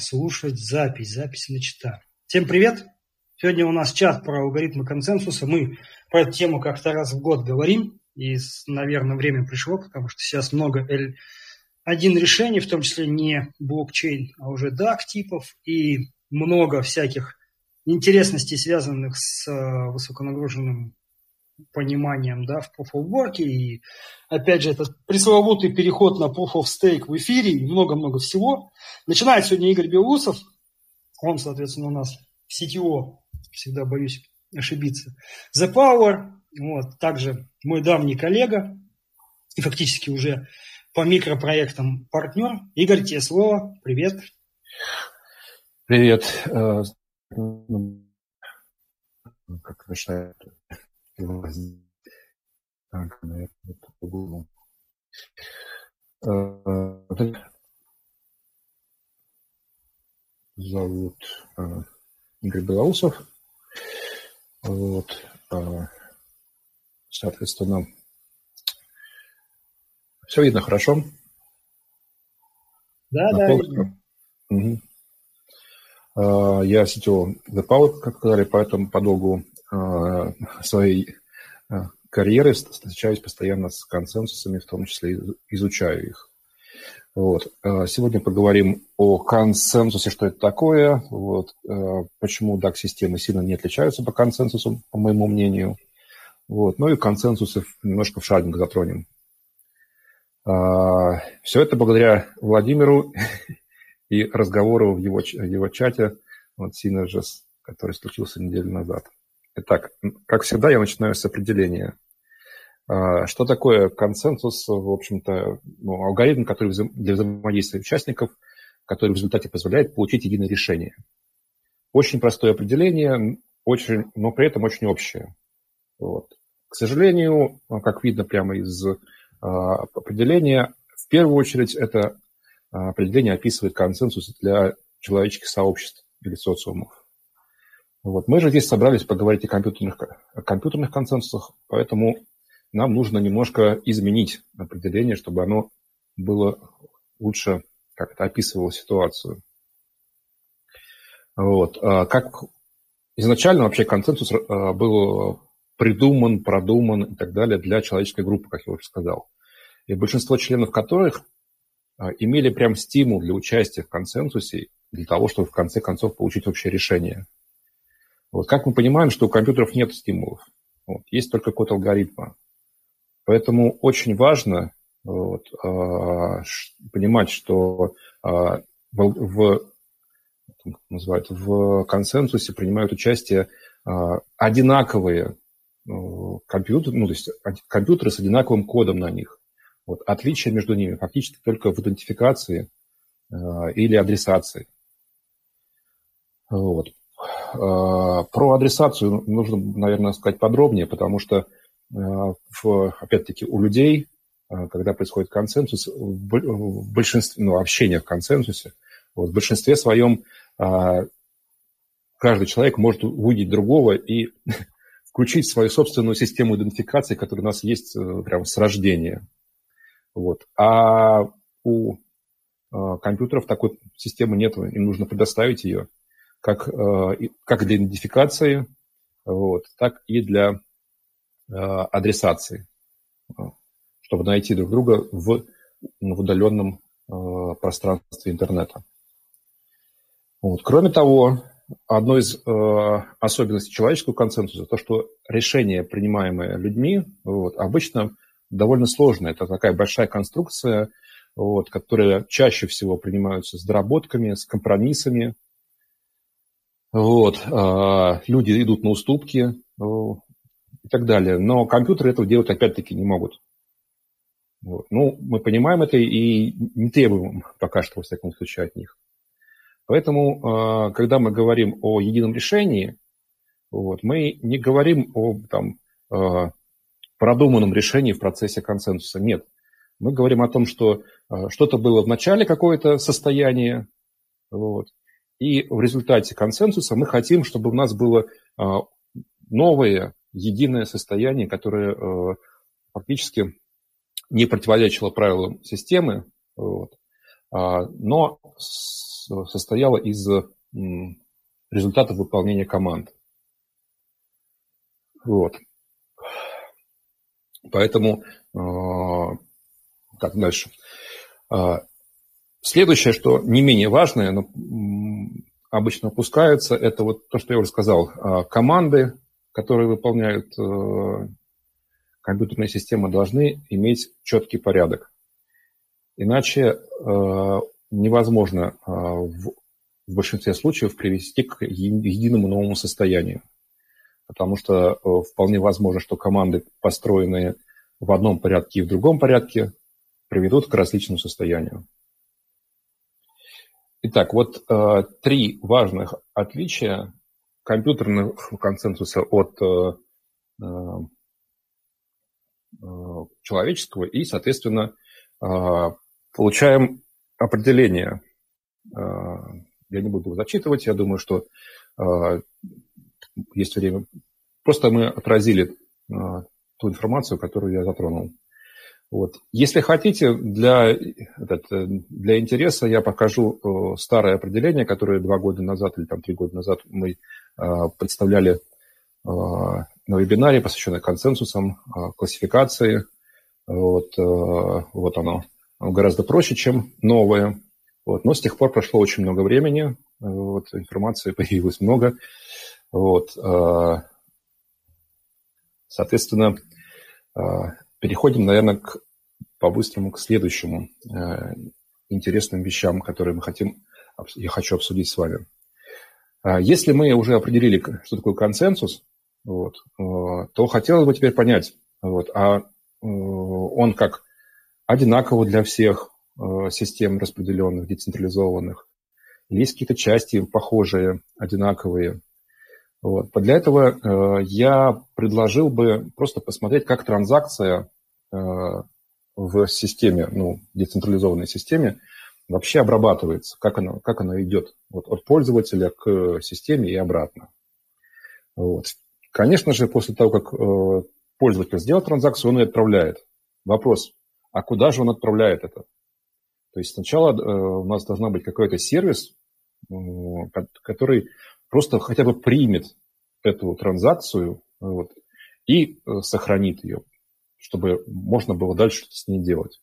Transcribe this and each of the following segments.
слушать запись. Запись начата. Всем привет! Сегодня у нас чат про алгоритмы консенсуса. Мы про эту тему как-то раз в год говорим. И, наверное, время пришло, потому что сейчас много L1 решений, в том числе не блокчейн, а уже DAC типов. И много всяких интересностей, связанных с э, высоконагруженным пониманием да, в Proof of Work. И опять же, этот пресловутый переход на Proof of Stake в эфире и много-много всего. Начинает сегодня Игорь Белоусов. Он, соответственно, у нас в CTO, всегда боюсь ошибиться. The Power, вот, также мой давний коллега и фактически уже по микропроектам партнер. Игорь, тебе слово. Привет. Привет. Э, как начинает так, наверное, по-другому. Э, зовут э, Игорь Белоусов. Вот. Э, соответственно, все видно хорошо? Да, да, видно. Угу. Я сетевой The Power, как сказали, поэтому по долгу Э, своей э, карьеры встречаюсь постоянно с консенсусами, в том числе изучаю их. Вот. Э, сегодня поговорим о консенсусе, что это такое, вот, почему DAC-системы сильно не отличаются по консенсусу, по моему мнению. Вот. Ну и консенсусы немножко в шагинг затронем. Все это благодаря Владимиру и разговору в его, его чате, вот Synergis, который случился неделю назад. Итак, как всегда, я начинаю с определения. А, что такое консенсус? В общем-то, ну, алгоритм, который для взаимодействия участников, который в результате позволяет получить единое решение. Очень простое определение, очень, но при этом очень общее. Вот. К сожалению, как видно прямо из а, определения, в первую очередь это определение описывает консенсус для человеческих сообществ или социумов. Вот. Мы же здесь собрались поговорить о компьютерных, о компьютерных консенсусах, поэтому нам нужно немножко изменить определение, чтобы оно было лучше как-то описывало ситуацию. Вот. А как изначально вообще консенсус а, был придуман, продуман и так далее для человеческой группы, как я уже сказал. И большинство членов которых а, имели прям стимул для участия в консенсусе, для того, чтобы в конце концов получить общее решение – вот. Как мы понимаем, что у компьютеров нет стимулов, вот. есть только код алгоритма. Поэтому очень важно вот, э, понимать, что э, в, в, называют, в консенсусе принимают участие э, одинаковые э, компьютеры, ну, то есть компьютеры с одинаковым кодом на них. Вот. Отличие между ними фактически только в идентификации или адресации. Вот. Э, про адресацию нужно, наверное, сказать подробнее, потому что, э, опять-таки, у людей, э, когда происходит консенсус, в большинстве, ну, общение в консенсусе, вот, в большинстве своем каждый человек может увидеть другого и включить свою собственную систему идентификации, которая у нас есть прямо с рождения. Вот. А у компьютеров такой системы нет, им нужно предоставить ее как, э, как для идентификации, вот, так и для э, адресации, э, чтобы найти друг друга в, в удаленном пространстве интернета. Вот. Кроме того, одной из особенностей человеческого консенсуса то, что решение, принимаемое людьми, вот, обычно довольно сложное. Это такая большая конструкция, вот, которая чаще всего принимаются с доработками, с компромиссами, вот, а, люди идут на уступки ну, и так далее. Но компьютеры этого делать опять-таки не могут. Вот. Ну, мы понимаем это и не требуем пока что, во всяком случае, от них. Поэтому, а, когда мы говорим о едином решении, вот, мы не говорим о там, а, продуманном решении в процессе консенсуса. Нет. Мы говорим о том, что что-то было в начале какое-то состояние, вот, и в результате консенсуса мы хотим, чтобы у нас было а, новое, единое состояние, которое а, фактически не противоречило правилам системы, вот, а, но состояла из результатов выполнения команд. Вот. Поэтому, так, дальше. Следующее, что не менее важное, но обычно упускается, это вот то, что я уже сказал. Команды, которые выполняют компьютерные системы, должны иметь четкий порядок. Иначе невозможно в большинстве случаев привести к единому новому состоянию потому что э, вполне возможно, что команды, построенные в одном порядке и в другом порядке, приведут к различному состоянию. Итак, вот э, три важных отличия компьютерного консенсуса от э, э, э человеческого и, соответственно, э, получаем определение. Э, я не буду зачитывать, я думаю, что есть время. Просто мы отразили а, ту информацию, которую я затронул. Вот. Если хотите, для, этот, для интереса я покажу э, старое определение, которое два года назад или там три года назад мы э, представляли э, на вебинаре, посвященном консенсусам, э, классификации. Вот, э, вот оно. оно. Гораздо проще, чем новое. Вот. Но с тех пор прошло очень много времени, вот, информации появилось много. Вот. Э, соответственно, э, переходим, наверное, к, по-быстрому к следующему э, интересным вещам, которые мы хотим, я хочу обсудить с вами. Если мы уже определили, что такое консенсус, вот, то хотелось бы теперь понять, вот, а он как одинаково для всех систем распределенных, децентрализованных, есть какие-то части похожие, одинаковые, вот. Для этого э, я предложил бы просто посмотреть, как транзакция э, в системе, ну, децентрализованной системе вообще обрабатывается, как она, как она идет вот, от пользователя к системе и обратно. Вот. Конечно же, после того, как э, пользователь сделал транзакцию, он ее отправляет. Вопрос, а куда же он отправляет это? То есть сначала у нас должна быть какой-то сервис, который просто хотя бы примет эту транзакцию вот, и э, сохранит ее, чтобы можно было дальше что-то с ней делать.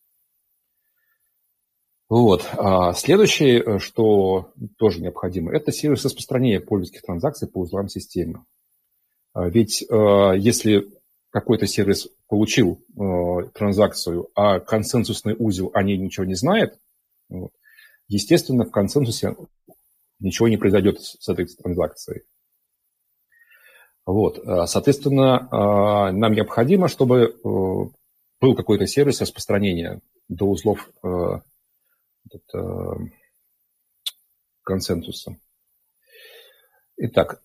Вот. А следующее, э, что тоже необходимо, это сервис распространения пользовательских транзакций по узлам системы. А ведь э, если какой-то сервис получил транзакцию, а консенсусный узел о ней ничего не знает, естественно, в консенсусе ничего не произойдет с этой транзакцией. Вот, э, соответственно, э, нам необходимо, чтобы э, был какой-то сервис распространения до узлов консенсуса. Итак,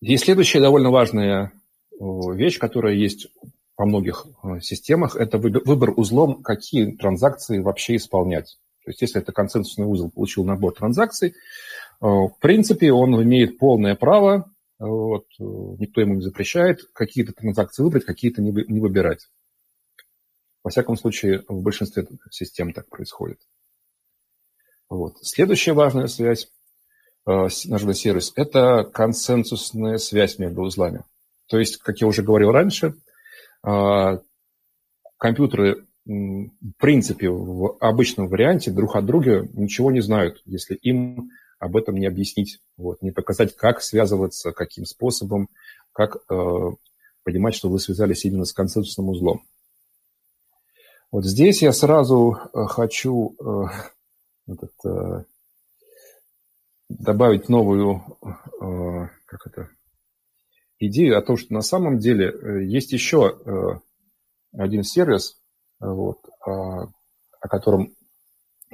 есть следующая довольно важная вещь, которая есть во многих системах, это выбор узлом, какие транзакции вообще исполнять. То есть если это консенсусный узел получил набор транзакций, э, в принципе, он имеет полное право, вот, э, никто ему не запрещает какие-то транзакции выбрать, какие-то не, выбирать. Во всяком случае, в большинстве систем так происходит. Вот. Следующая важная связь, э, наш сервис, это консенсусная связь между узлами. То есть, как я уже говорил раньше, компьютеры в принципе, в обычном варианте друг от друга ничего не знают, если им об этом не объяснить, вот, не показать, как связываться, каким способом, как э, понимать, что вы связались именно с консенсусным узлом. Вот здесь я сразу э, хочу э, этот, э, добавить новую э, как это, идею о том, что на самом деле э, есть еще э, один сервис, вот, а, о котором,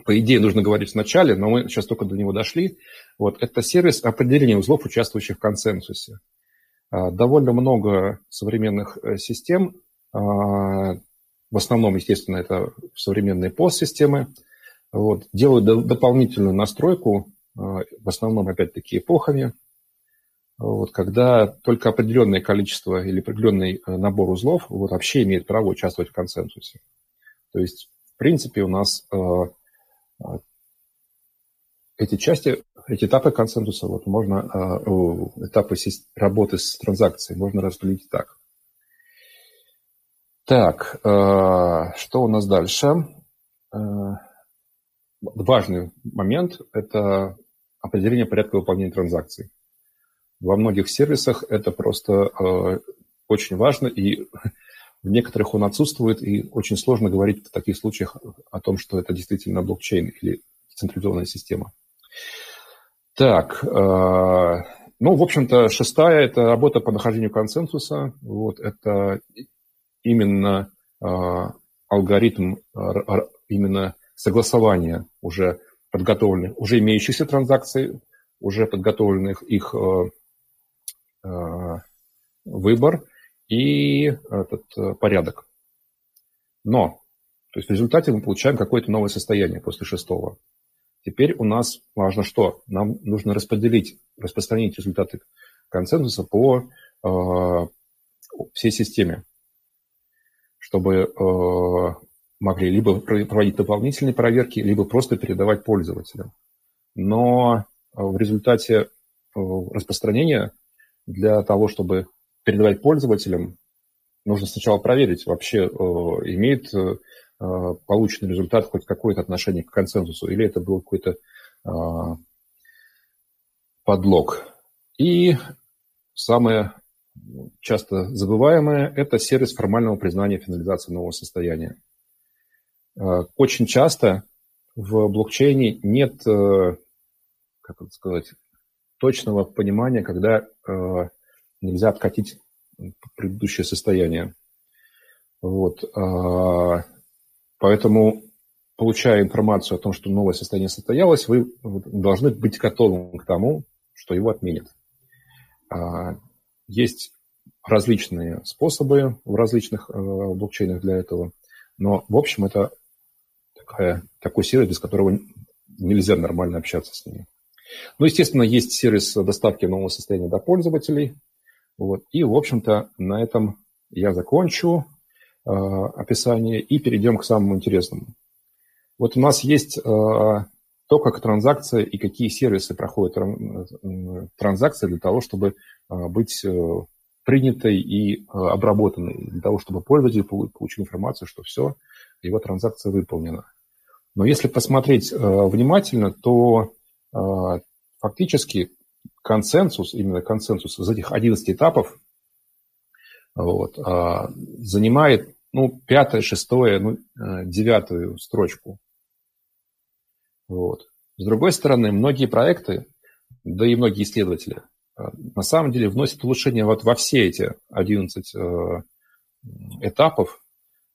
по идее, нужно говорить в начале, но мы сейчас только до него дошли. Вот, это сервис определения узлов, участвующих в консенсусе. А, довольно много современных э, систем, а, в основном, естественно, это современные POS-системы, вот, делают дополнительную настройку, в основном, опять-таки, эпохами, вот, когда только определенное количество или определенный э, набор узлов вот, вообще имеет право участвовать в консенсусе. То есть, в принципе, у нас э, э эти части, эти этапы консенсуса, вот можно, этапы работы с транзакцией можно разделить так. Так, что у нас дальше? Важный момент – это определение порядка выполнения транзакций. Во многих сервисах это просто очень важно, и в некоторых он отсутствует, и очень сложно говорить в таких случаях о том, что это действительно блокчейн или централизованная система. Так, э, ну, в общем-то, шестая – это работа по нахождению консенсуса. Вот, это именно э, алгоритм, именно согласования уже подготовленных, уже имеющихся транзакций, уже подготовленных их э, выбор и этот э, порядок. Но, то есть в результате мы получаем какое-то новое состояние после шестого. Теперь у нас важно что? Нам нужно распределить, распространить результаты консенсуса по э, всей системе, чтобы э, могли либо проводить дополнительные проверки, либо просто передавать пользователям. Но э, в результате э, распространения для того, чтобы передавать пользователям, нужно сначала проверить, вообще э, имеет э, полученный результат хоть какое-то отношение к консенсусу, или это был какой-то э, подлог. И самое часто забываемое – это сервис формального признания финализации нового состояния. Очень часто в блокчейне нет, как это сказать, точного понимания, когда нельзя откатить предыдущее состояние. Вот. А, поэтому, получая информацию о том, что новое состояние состоялось, вы должны быть готовы к тому, что его отменят. А, есть различные способы в различных э, блокчейнах для этого, но, в общем, это такая, такой сервис, без которого нельзя нормально общаться с ними. Ну, естественно, есть сервис доставки нового состояния до пользователей – вот. И, в общем-то, на этом я закончу э, описание и перейдем к самому интересному. Вот у нас есть э, то, как транзакция и какие сервисы проходят э, транзакции для того, чтобы э, быть э, принятой и обработанной, для того, чтобы пользователь получил информацию, что все, его транзакция выполнена. Но если посмотреть внимательно, то фактически консенсус, именно консенсус из этих 11 этапов вот, а, занимает ну, пятое, шестое, ну, э, девятую строчку. Вот. С другой стороны, многие проекты, да и многие исследователи, э, на самом деле вносят улучшения вот во все эти 11 э, этапов,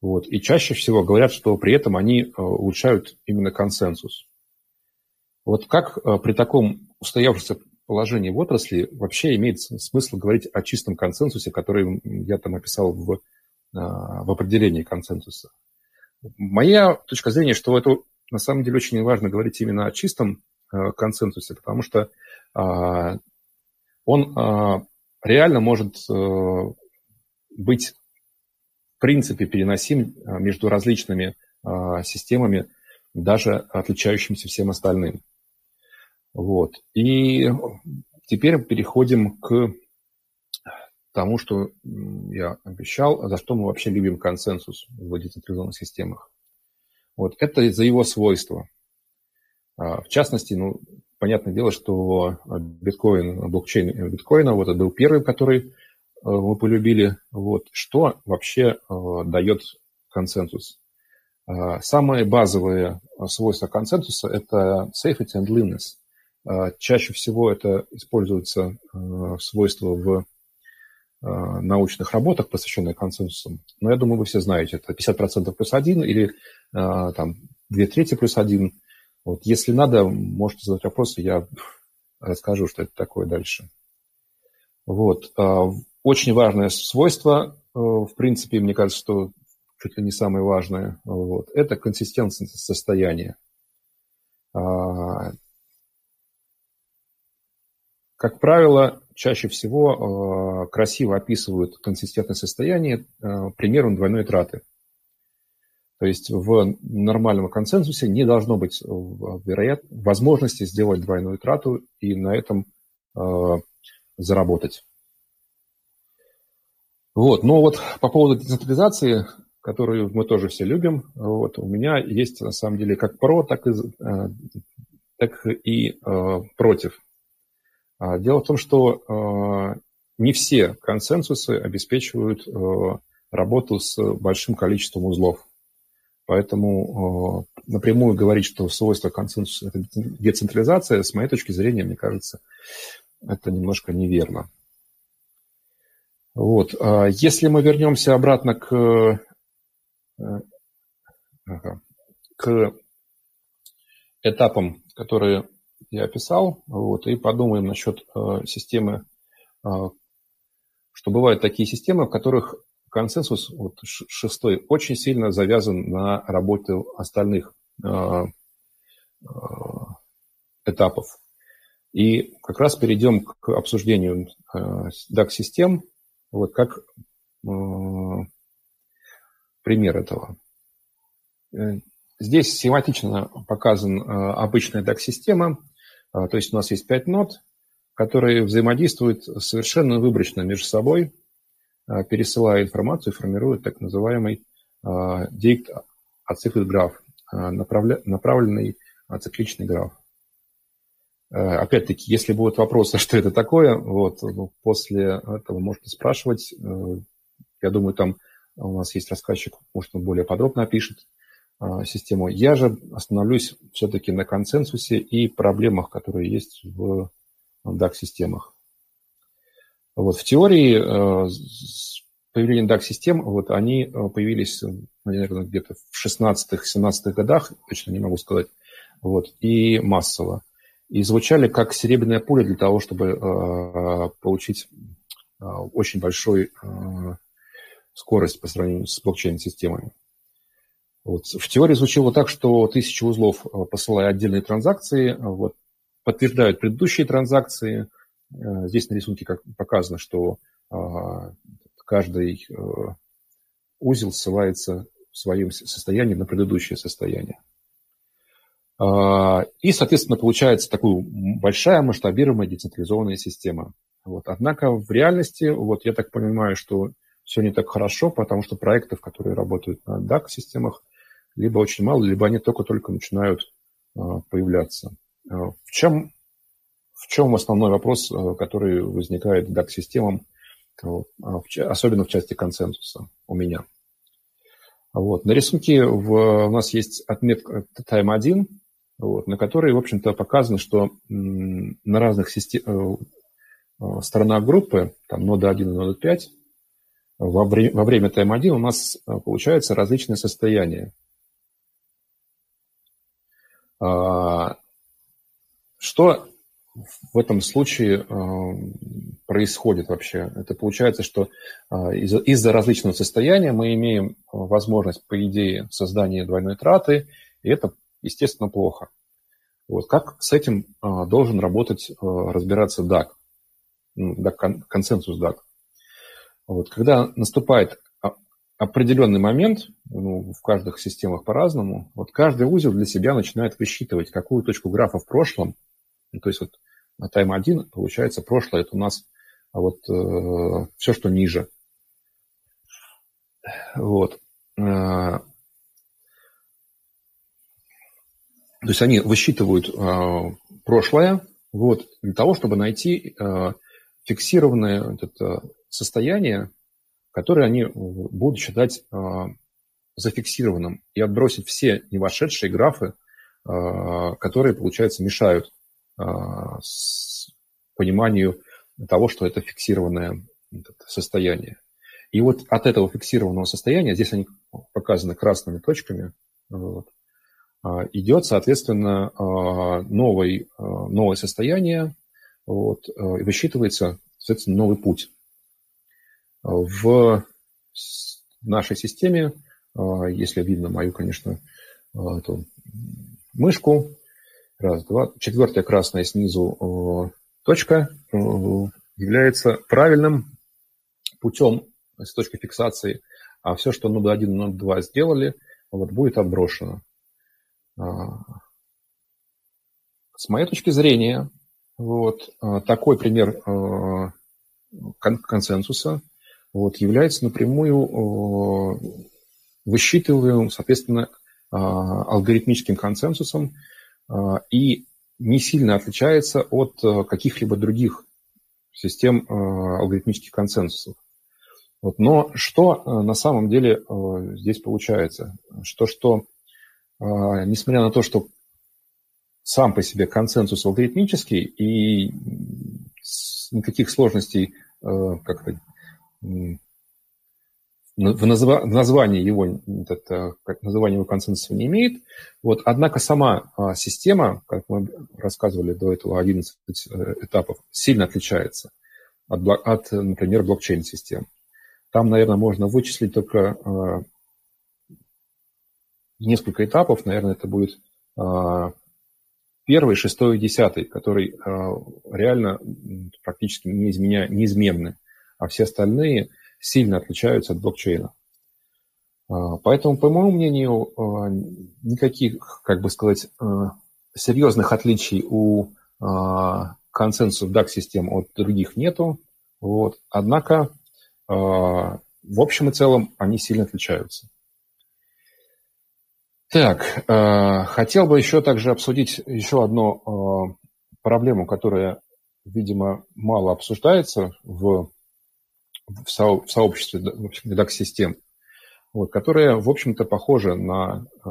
вот, и чаще всего говорят, что при этом они улучшают именно консенсус. Вот как при таком устоявшемся положении в отрасли вообще имеет смысл говорить о чистом консенсусе, который я там описал в, а, в определении консенсуса. Моя точка зрения, что это на самом деле очень важно говорить именно о чистом а, консенсусе, потому что а, он реально может быть в принципе переносим между различными системами, даже отличающимися всем остальным. Вот. И теперь переходим к тому, что я обещал, за что мы вообще любим консенсус в децентрализованных системах. Вот. Это из-за его свойства. А, в частности, ну, понятное дело, что биткоин, блокчейн биткоина, вот это был первый, который мы э, полюбили. Вот. Что вообще э, дает консенсус? А, самое базовое свойство консенсуса – это safety and leanness. А, чаще всего это используется а, свойство в а, научных работах, посвященных консенсусам. Но я думаю, вы все знаете, это 50% плюс 1 или там 2 трети плюс 1. Вот, если надо, можете задать вопросы, я расскажу, что это такое дальше. Вот. Очень важное свойство, в принципе, мне кажется, что чуть ли не самое важное, вот, это консистентность состояния. Как правило, чаще всего э, красиво описывают консистентное состояние э, примером двойной траты. То есть в нормальном консенсусе не должно быть вероят... возможности сделать двойную трату и на этом э, заработать. Вот, но вот по поводу децентрализации, которую мы тоже все любим, вот, у меня есть на самом деле как про, так и, э, так и э, против. А, дело в том, что э, не все консенсусы обеспечивают э, работу с большим количеством узлов. Поэтому напрямую говорить, что свойство консенсуса – это децентрализация, с моей точки зрения, мне кажется, это немножко неверно. Вот. А если мы вернемся обратно к, к этапам, которые я описал, вот, и подумаем насчет системы, что бывают такие системы, в которых консенсус вот, шестой очень сильно завязан на работу остальных э, э, этапов. И как раз перейдем к обсуждению э, DAX-систем, вот как э, пример этого. Здесь схематично показан э, обычная DAX-система, э, то есть у нас есть пять нод, которые взаимодействуют совершенно выборочно между собой – Э, пересылая информацию, формирует так называемый директ ациклит граф, направленный цикличный граф. Опять-таки, если будут вопросы, что это такое, вот, ну, после этого можете спрашивать. Я думаю, там у нас есть рассказчик, может, он более подробно опишет систему. Я же остановлюсь все-таки на консенсусе и проблемах, которые есть в DAC-системах. Вот, в теории э, появление DAG-систем, вот, они э, появились, наверное, где-то в 16-17 годах, точно не могу сказать, вот, и массово. И звучали как серебряная пуля для того, чтобы э, получить очень большой э, скорость по сравнению с блокчейн-системами. Вот. В теории звучало так, что тысячи узлов, э, посылая отдельные транзакции, вот, подтверждают предыдущие транзакции, Э, здесь на рисунке как показано, что а, каждый э, узел ссылается в своем состоянии на предыдущее состояние. А, и, соответственно, получается такая большая масштабируемая децентрализованная система. Вот. Однако в реальности, вот я так понимаю, что все не так хорошо, потому что проектов, которые работают на DAC-системах, либо очень мало, либо они только-только начинают а, появляться. В чем в чем основной вопрос, э, который возникает DAC-системам, а особенно в части консенсуса у меня? Вот. На рисунке в, у нас есть отметка Time 1, вот, на которой, в общем-то, показано, что на разных систем... Э, э, сторонах группы, там нода 1 и нода 5, во, вре... во время Time 1 у нас получаются различные состояния. А, что в этом случае э, происходит вообще? Это получается, что э, из-за, из различного состояния мы имеем возможность, по идее, создания двойной траты, и это, естественно, плохо. Вот как с этим э, должен работать, разбираться DAC, DAC консенсус DAC? Вот, когда наступает определенный момент, ну, в каждых системах по-разному, вот каждый узел для себя начинает высчитывать, какую точку графа в прошлом, ну, то есть вот на тайм 1, получается, прошлое это у нас а вот э, все, что ниже. Вот. Э, то есть они высчитывают э, прошлое вот, для того, чтобы найти э, фиксированное это состояние, которое они будут считать э, зафиксированным и отбросить все не вошедшие графы, э, которые, получается, мешают пониманию того, что это фиксированное состояние. И вот от этого фиксированного состояния, здесь они показаны красными точками, вот, идет, соответственно, новый, новое состояние, вот, и высчитывается, соответственно, новый путь. В нашей системе, если видно мою, конечно, эту мышку, Раз, два. Четвертая красная снизу точка является правильным путем с точки фиксации. А все, что нода 1 и нода 2 сделали, вот, будет отброшено. А, с моей точки зрения, вот, а, такой пример а, консенсуса вот, является напрямую высчитываемым, соответственно, алгоритмическим консенсусом и не сильно отличается от каких-либо других систем алгоритмических консенсусов. Вот. Но что на самом деле здесь получается? Что, что несмотря на то, что сам по себе консенсус алгоритмический, и никаких сложностей э, как-то в, названии его, это, название его консенсуса не имеет. Вот, однако сама а, система, как мы рассказывали до этого, 11 э, этапов, сильно отличается от, от например, блокчейн-систем. Там, наверное, можно вычислить только а, несколько этапов. Наверное, это будет а, первый, шестой и десятый, который э, реально практически не изменя, неизменны, а все остальные сильно отличаются от блокчейна. Э, поэтому, по моему мнению, э, никаких, как бы сказать, серьезных отличий у консенсусов DAX-систем от других нету. Вот. Однако, в общем и целом, они сильно отличаются. Так, хотел бы еще также обсудить еще одну проблему, которая, видимо, мало обсуждается в, в, со, в сообществе DAX-систем, вот, которая, в общем-то, похожа на э,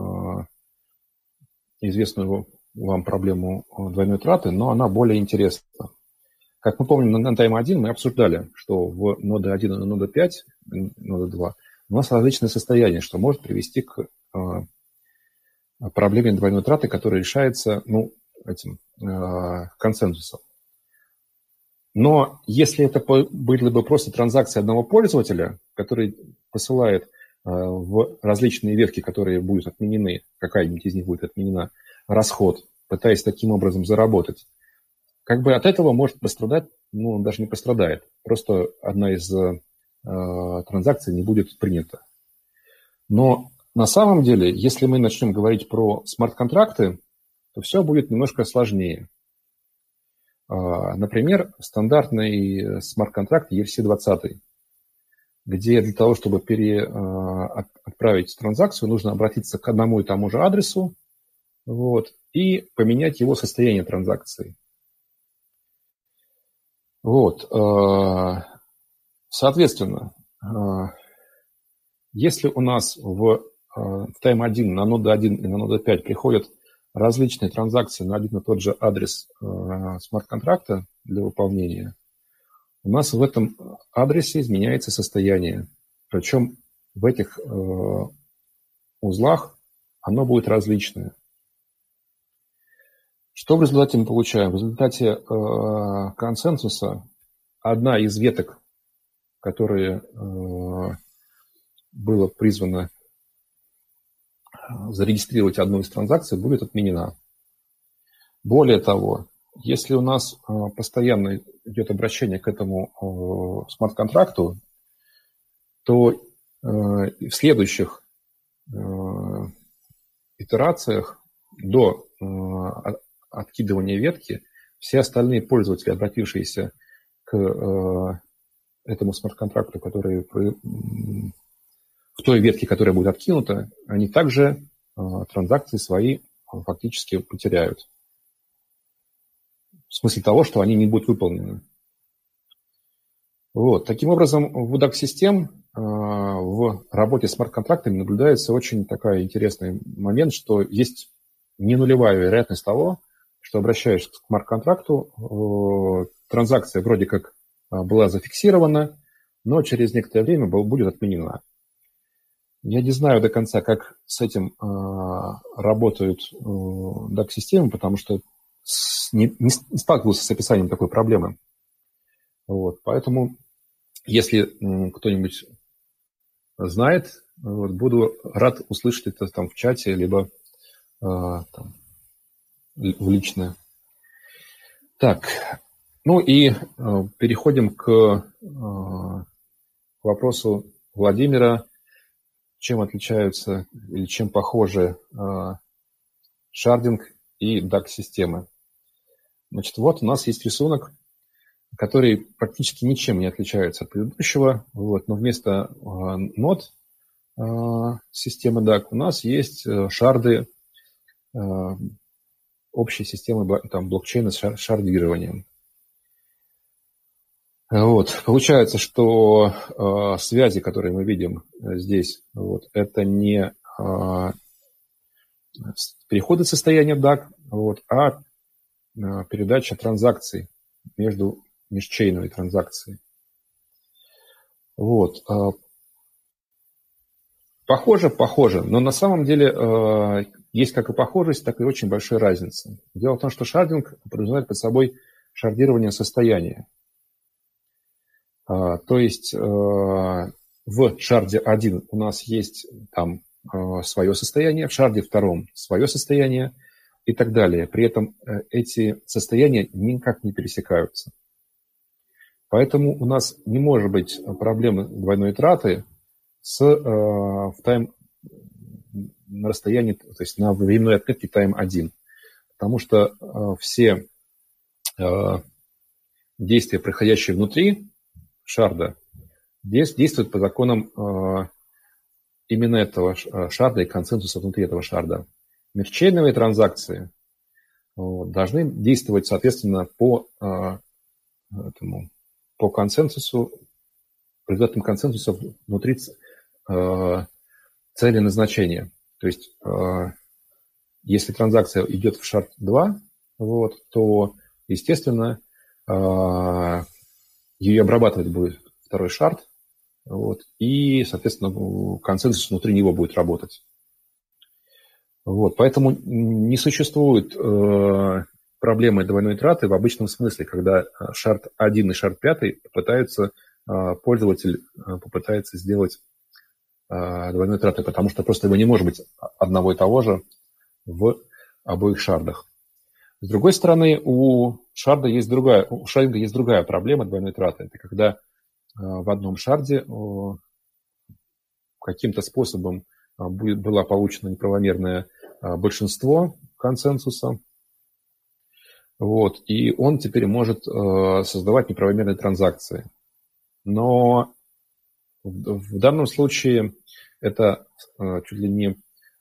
известную вам проблему двойной траты, но она более интересна. Как мы помним, на Time 1 мы обсуждали, что в нода 1 и нода 5, нода 2 у нас различные состояния, что может привести к проблеме двойной траты, которая решается ну, этим консенсусом. Но если это были бы просто транзакции одного пользователя, который посылает э, в различные ветки, которые будут отменены, какая-нибудь из них будет отменена, расход, пытаясь таким образом заработать, как бы от этого может пострадать, ну, он даже не пострадает, просто одна из э, транзакций не будет принята. Но на самом деле, если мы начнем говорить про смарт-контракты, то все будет немножко сложнее. А, например, стандартный смарт-контракт ERC-20, где для того, чтобы пере, а, отправить транзакцию, нужно обратиться к одному и тому же адресу вот, и поменять его состояние транзакции. Вот. А, соответственно, если у нас в в Time1 на ноду 1 и на ноду 5 приходят различные транзакции на один и тот же адрес э, смарт-контракта для выполнения, у нас в этом адресе изменяется состояние. Причем в этих э, узлах оно будет различное. Что в результате мы получаем? В результате э, консенсуса одна из веток, которые было призвано зарегистрировать одну из транзакций, будет отменена. Более того, если у нас а, постоянно идет обращение к этому а, смарт-контракту, то а, в следующих итерациях до откидывания ветки все остальные пользователи, обратившиеся к этому смарт-контракту, который в той ветке, которая будет откинута, они также а, транзакции свои а, фактически потеряют. В смысле того, что они не будут выполнены. Вот. Таким образом, в UDAC систем а, в работе с смарт-контрактами наблюдается очень такой интересный момент, что есть не нулевая вероятность того, что обращаешься к смарт-контракту, транзакция вроде как была зафиксирована, но через некоторое время будет отменена. Я не знаю до конца, как с этим э, работают э, DAC-системы, потому что с, не, не сталкивался с описанием такой проблемы. Вот, поэтому, если э, кто-нибудь знает, вот, буду рад услышать это там в чате, либо э, там, в личное. Так, ну и э, переходим к, э, к вопросу Владимира чем отличаются или чем похожи шардинг и DAG-системы. Значит, вот у нас есть рисунок, который практически ничем не отличается от предыдущего. Вот, но вместо нод системы DAG у нас есть шарды общей системы там, блокчейна с шардированием. Вот. Получается, что э, связи, которые мы видим э, здесь, вот, это не э, переходы состояния DAG, вот, а э, передача транзакций между межчейновой транзакцией. Вот. Э, похоже, похоже, но на самом деле э, есть как и похожесть, так и очень большая разница. Дело в том, что шардинг подразумевает под собой шардирование состояния. А, то есть э, в шарде 1 у нас есть там э, свое состояние, в шарде втором свое состояние и так далее. При этом э, эти состояния никак не пересекаются. Поэтому у нас не может быть проблемы двойной траты с, в тайм, на расстоянии, то есть на временной отметке time1. Потому что все действия, происходящие внутри шарда действует по законам э, именно этого э, шарда и консенсуса внутри этого шарда. Межчейновые транзакции должны действовать, соответственно, по, э, этому, по консенсусу, результатам консенсуса внутри цели назначения. То есть, если транзакция идет в шард 2, вот, то, естественно, ее обрабатывать будет второй шард, вот, и, соответственно, консенсус внутри него будет работать. Вот, поэтому не существует э, проблемы двойной траты в обычном смысле, когда э, шарт 1 и шарт 5 попытаются, э, пользователь э, попытается сделать э, двойной траты, потому что просто его не может быть одного и того же в обоих шардах. С другой стороны, у шарда есть другая, у шардинга есть другая проблема двойной траты. Это когда э, в одном шарде каким-то способом э, будет, было получено неправомерное э, большинство консенсуса, вот, и он теперь может создавать неправомерные транзакции. Но в данном случае это чуть ли не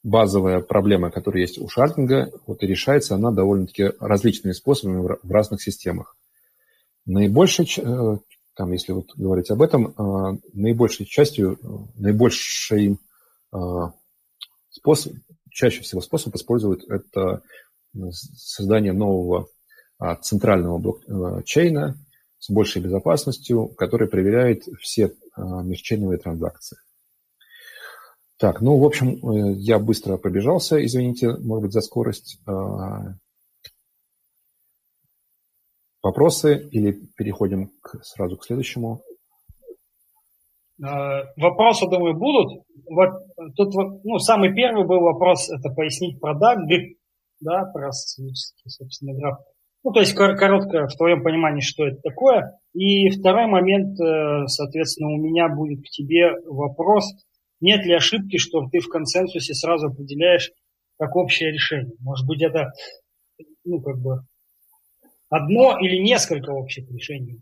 базовая проблема, которая есть у шардинга, вот и решается она довольно-таки различными способами в разных системах. Наибольшей, э, там, если вот говорить об этом, э, наибольшей частью, наибольший э, способ, чаще всего способ используют это создание нового центрального блокчейна с большей безопасностью, который проверяет все межчейновые транзакции. Так, ну, в общем, э, я быстро пробежался, извините, может быть, за скорость. А, вопросы или переходим к, сразу к следующему? А, вопросы, думаю, будут. Вот тут ну, самый первый был вопрос, это пояснить про DAG, да, про сценический, собственно, граф. Ну, то есть коротко, в твоем понимании, что это такое. И второй момент, э, соответственно, у меня будет к тебе вопрос – нет ли ошибки, что ты в консенсусе сразу определяешь как общее решение? Может быть, это ну, как бы одно или несколько общих решений.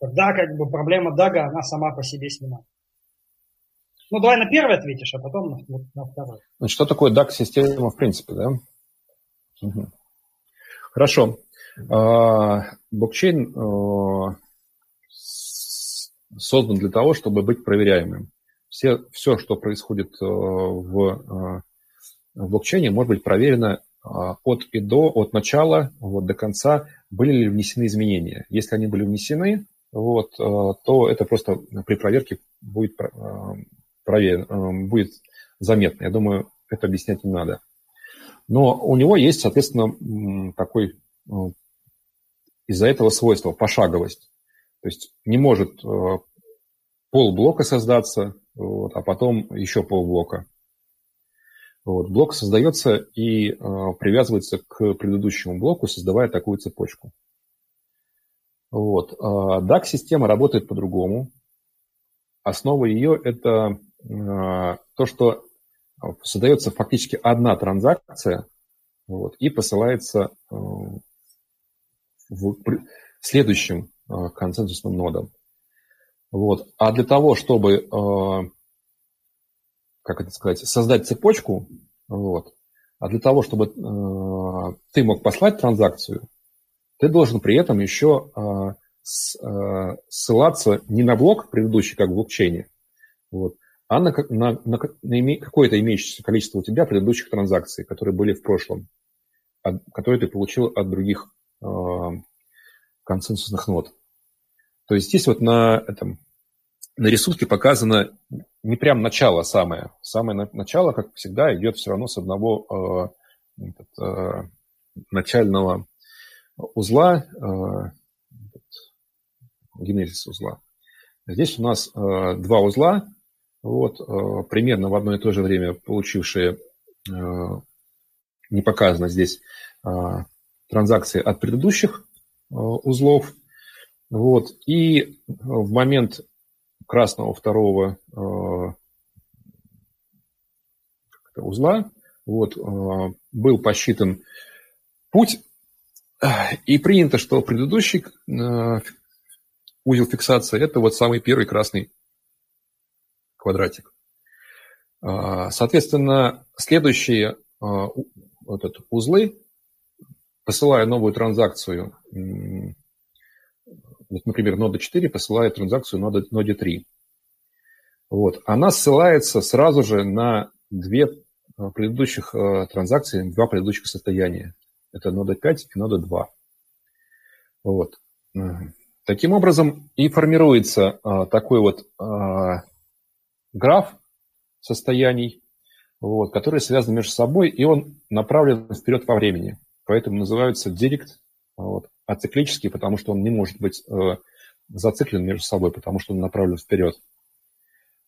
Тогда как бы проблема Дага, она сама по себе снимает. Ну, давай на первый ответишь, а потом на, на второй. Ну, что такое DAG-система в принципе, да? Угу. Хорошо. А, блокчейн а, создан для того, чтобы быть проверяемым все, все, что происходит э, в, э, в блокчейне, может быть проверено э, от и до, от начала вот, до конца, были ли внесены изменения. Если они были внесены, вот, то это просто при проверке будет, проверено, будет заметно. Я думаю, это объяснять не надо. Но у него есть, соответственно, такой из-за этого свойство пошаговость. То есть не может полблока создаться, вот, а потом еще полблока. Вот, блок создается и э, привязывается к предыдущему блоку, создавая такую цепочку. Вот. Э, DAC-система работает по-другому. Основа ее – это то, что создается фактически одна транзакция вот, и посылается в следующим консенсусным нодам. Вот. А для того, чтобы, как это сказать, создать цепочку, вот, а для того, чтобы ты мог послать транзакцию, ты должен при этом еще Э, ссылаться не на блок предыдущий, как в блокчейне, вот, а на, на, на, на какое-то имеющееся количество у тебя предыдущих транзакций, которые были в прошлом, от, которые ты получил от других э, консенсусных нод. То есть здесь вот на, этом, на рисунке показано не прям начало самое. Самое начало, как всегда, идет все равно с одного э, э, начального узла, э, генезис узла. Здесь у нас э, два узла, вот, э, примерно в одно и то же время получившие, э, не показано здесь, э, транзакции от предыдущих э, узлов. Вот, и в момент красного второго э, узла вот, э, был посчитан путь, и принято, что предыдущий э, узел фиксации – это вот самый первый красный квадратик. А, соответственно, следующие вот это, узлы, посылая новую транзакцию, например, нода 4 посылает транзакцию нода, ноде 3. Вот. Она ссылается сразу же на две а, предыдущих транзакции, два предыдущих состояния. Это нода 5 и нода 2. Вот. Таким образом и формируется а, такой вот граф состояний, вот, который связан между собой, и он направлен вперед во времени. Поэтому называется директ вот, ациклический, потому что он не может быть а, зациклен между собой, потому что он направлен вперед.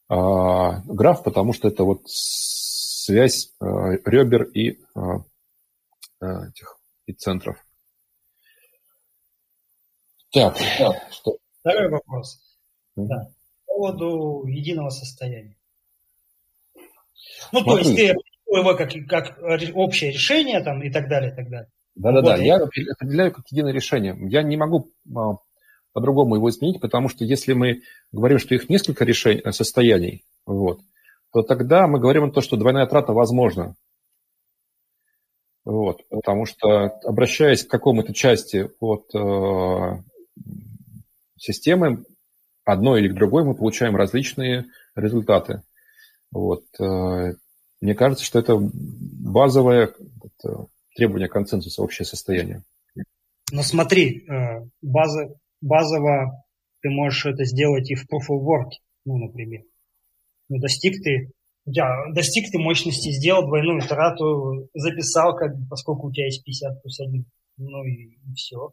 А, граф, потому что это вот связь а, ребер и, а, этих, и центров. Так, что? Второй вопрос. Да. По поводу единого состояния. Ну, Смотри. то есть ты его как, как общее решение там, и так далее, и так далее. Да-да-да, я определяю как единое решение. Я не могу а, по-другому его изменить, потому что если мы говорим, что их несколько решений, э, состояний, вот, то тогда мы говорим о том, что двойная трата возможна. Вот, потому что, обращаясь к какому-то части от э, системы, одной или к другой мы получаем различные результаты. Вот. Э, мне кажется, что это базовое это требование консенсуса, общее состояние. Но смотри, э, база, базово ты можешь это сделать и в Proof of Work, ну, например. Ну, достиг ты, да, достиг ты мощности, сделал двойную трату, записал, как, поскольку у тебя есть 50 плюс 1, ну и, и все.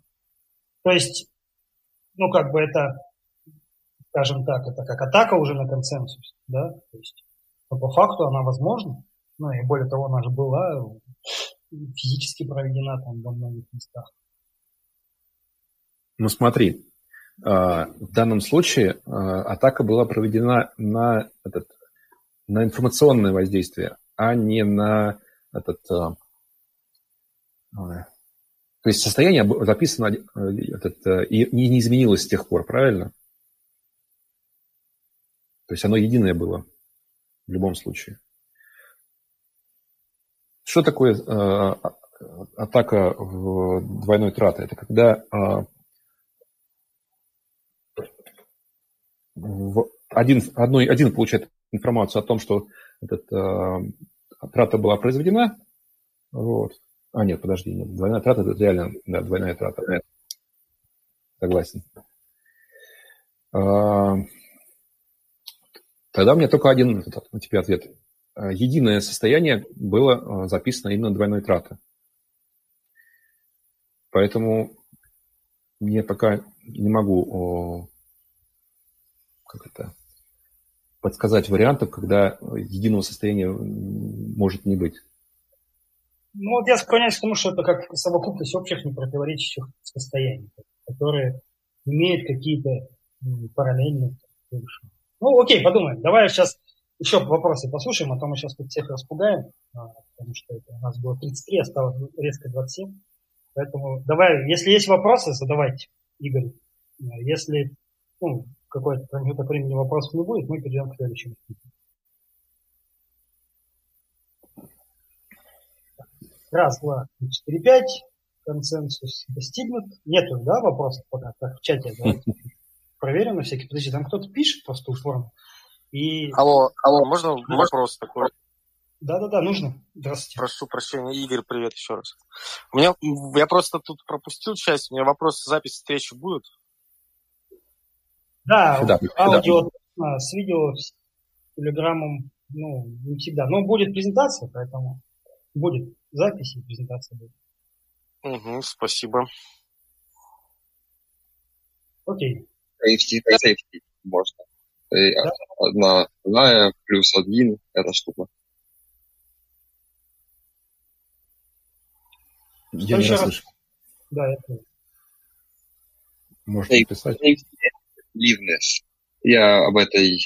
То есть ну, как бы это, скажем так, это как атака уже на консенсус, да, то есть, но по факту она возможна, ну, и более того, она же была физически проведена там во многих местах. Ну, смотри, а, в данном случае а, атака была проведена на, этот, на информационное воздействие, а не на этот, а, то есть состояние записано э, этот, э, и не изменилось с тех пор, правильно? То есть оно единое было в любом случае. Что такое э, атака в двойной траты? Это когда э, один, одной, один получает информацию о том, что этот, э, трата была произведена, вот, а, нет, подожди, нет. Двойная трата – это реально, да, двойная трата. Нет. Согласен. А, тогда у меня только один на тебе ответ. А, единое состояние было а, записано именно двойной траты. Поэтому мне пока не могу как это, подсказать вариантов, когда единого состояния может не быть. Ну, вот я склоняюсь к тому, что это как совокупность общих непротиворечащих состояний, которые имеют какие-то параллельные. Ну, окей, подумаем. Давай я сейчас еще вопросы послушаем, а то мы сейчас тут всех распугаем, а, потому что это у нас было 33, осталось резко 27. Поэтому давай, если есть вопросы, задавайте, Игорь. Если ну, какой-то промежуток времени вопросов не будет, мы перейдем к следующему. Раз, два, три, четыре, пять. Консенсус достигнут. Нету, да, вопросов пока? Так, в чате давайте проверим на всякий. Подожди, там кто-то пишет просто форму. И... Алло, алло, можно да. вопрос такой? Да-да-да, нужно. Здравствуйте. Прошу прощения. Игорь, привет еще раз. У меня, я просто тут пропустил часть. У меня вопрос, запись встречи будет? Да, всегда, аудио всегда. с видео, с телеграммом, ну, не всегда. Но будет презентация, поэтому будет запись и презентация будет. Угу, спасибо. Окей. Safety, safety можно. И да? одна вторая плюс один эта штука. Я не слышу. Да, я понял. Можете написать. Liveness. Я об этой...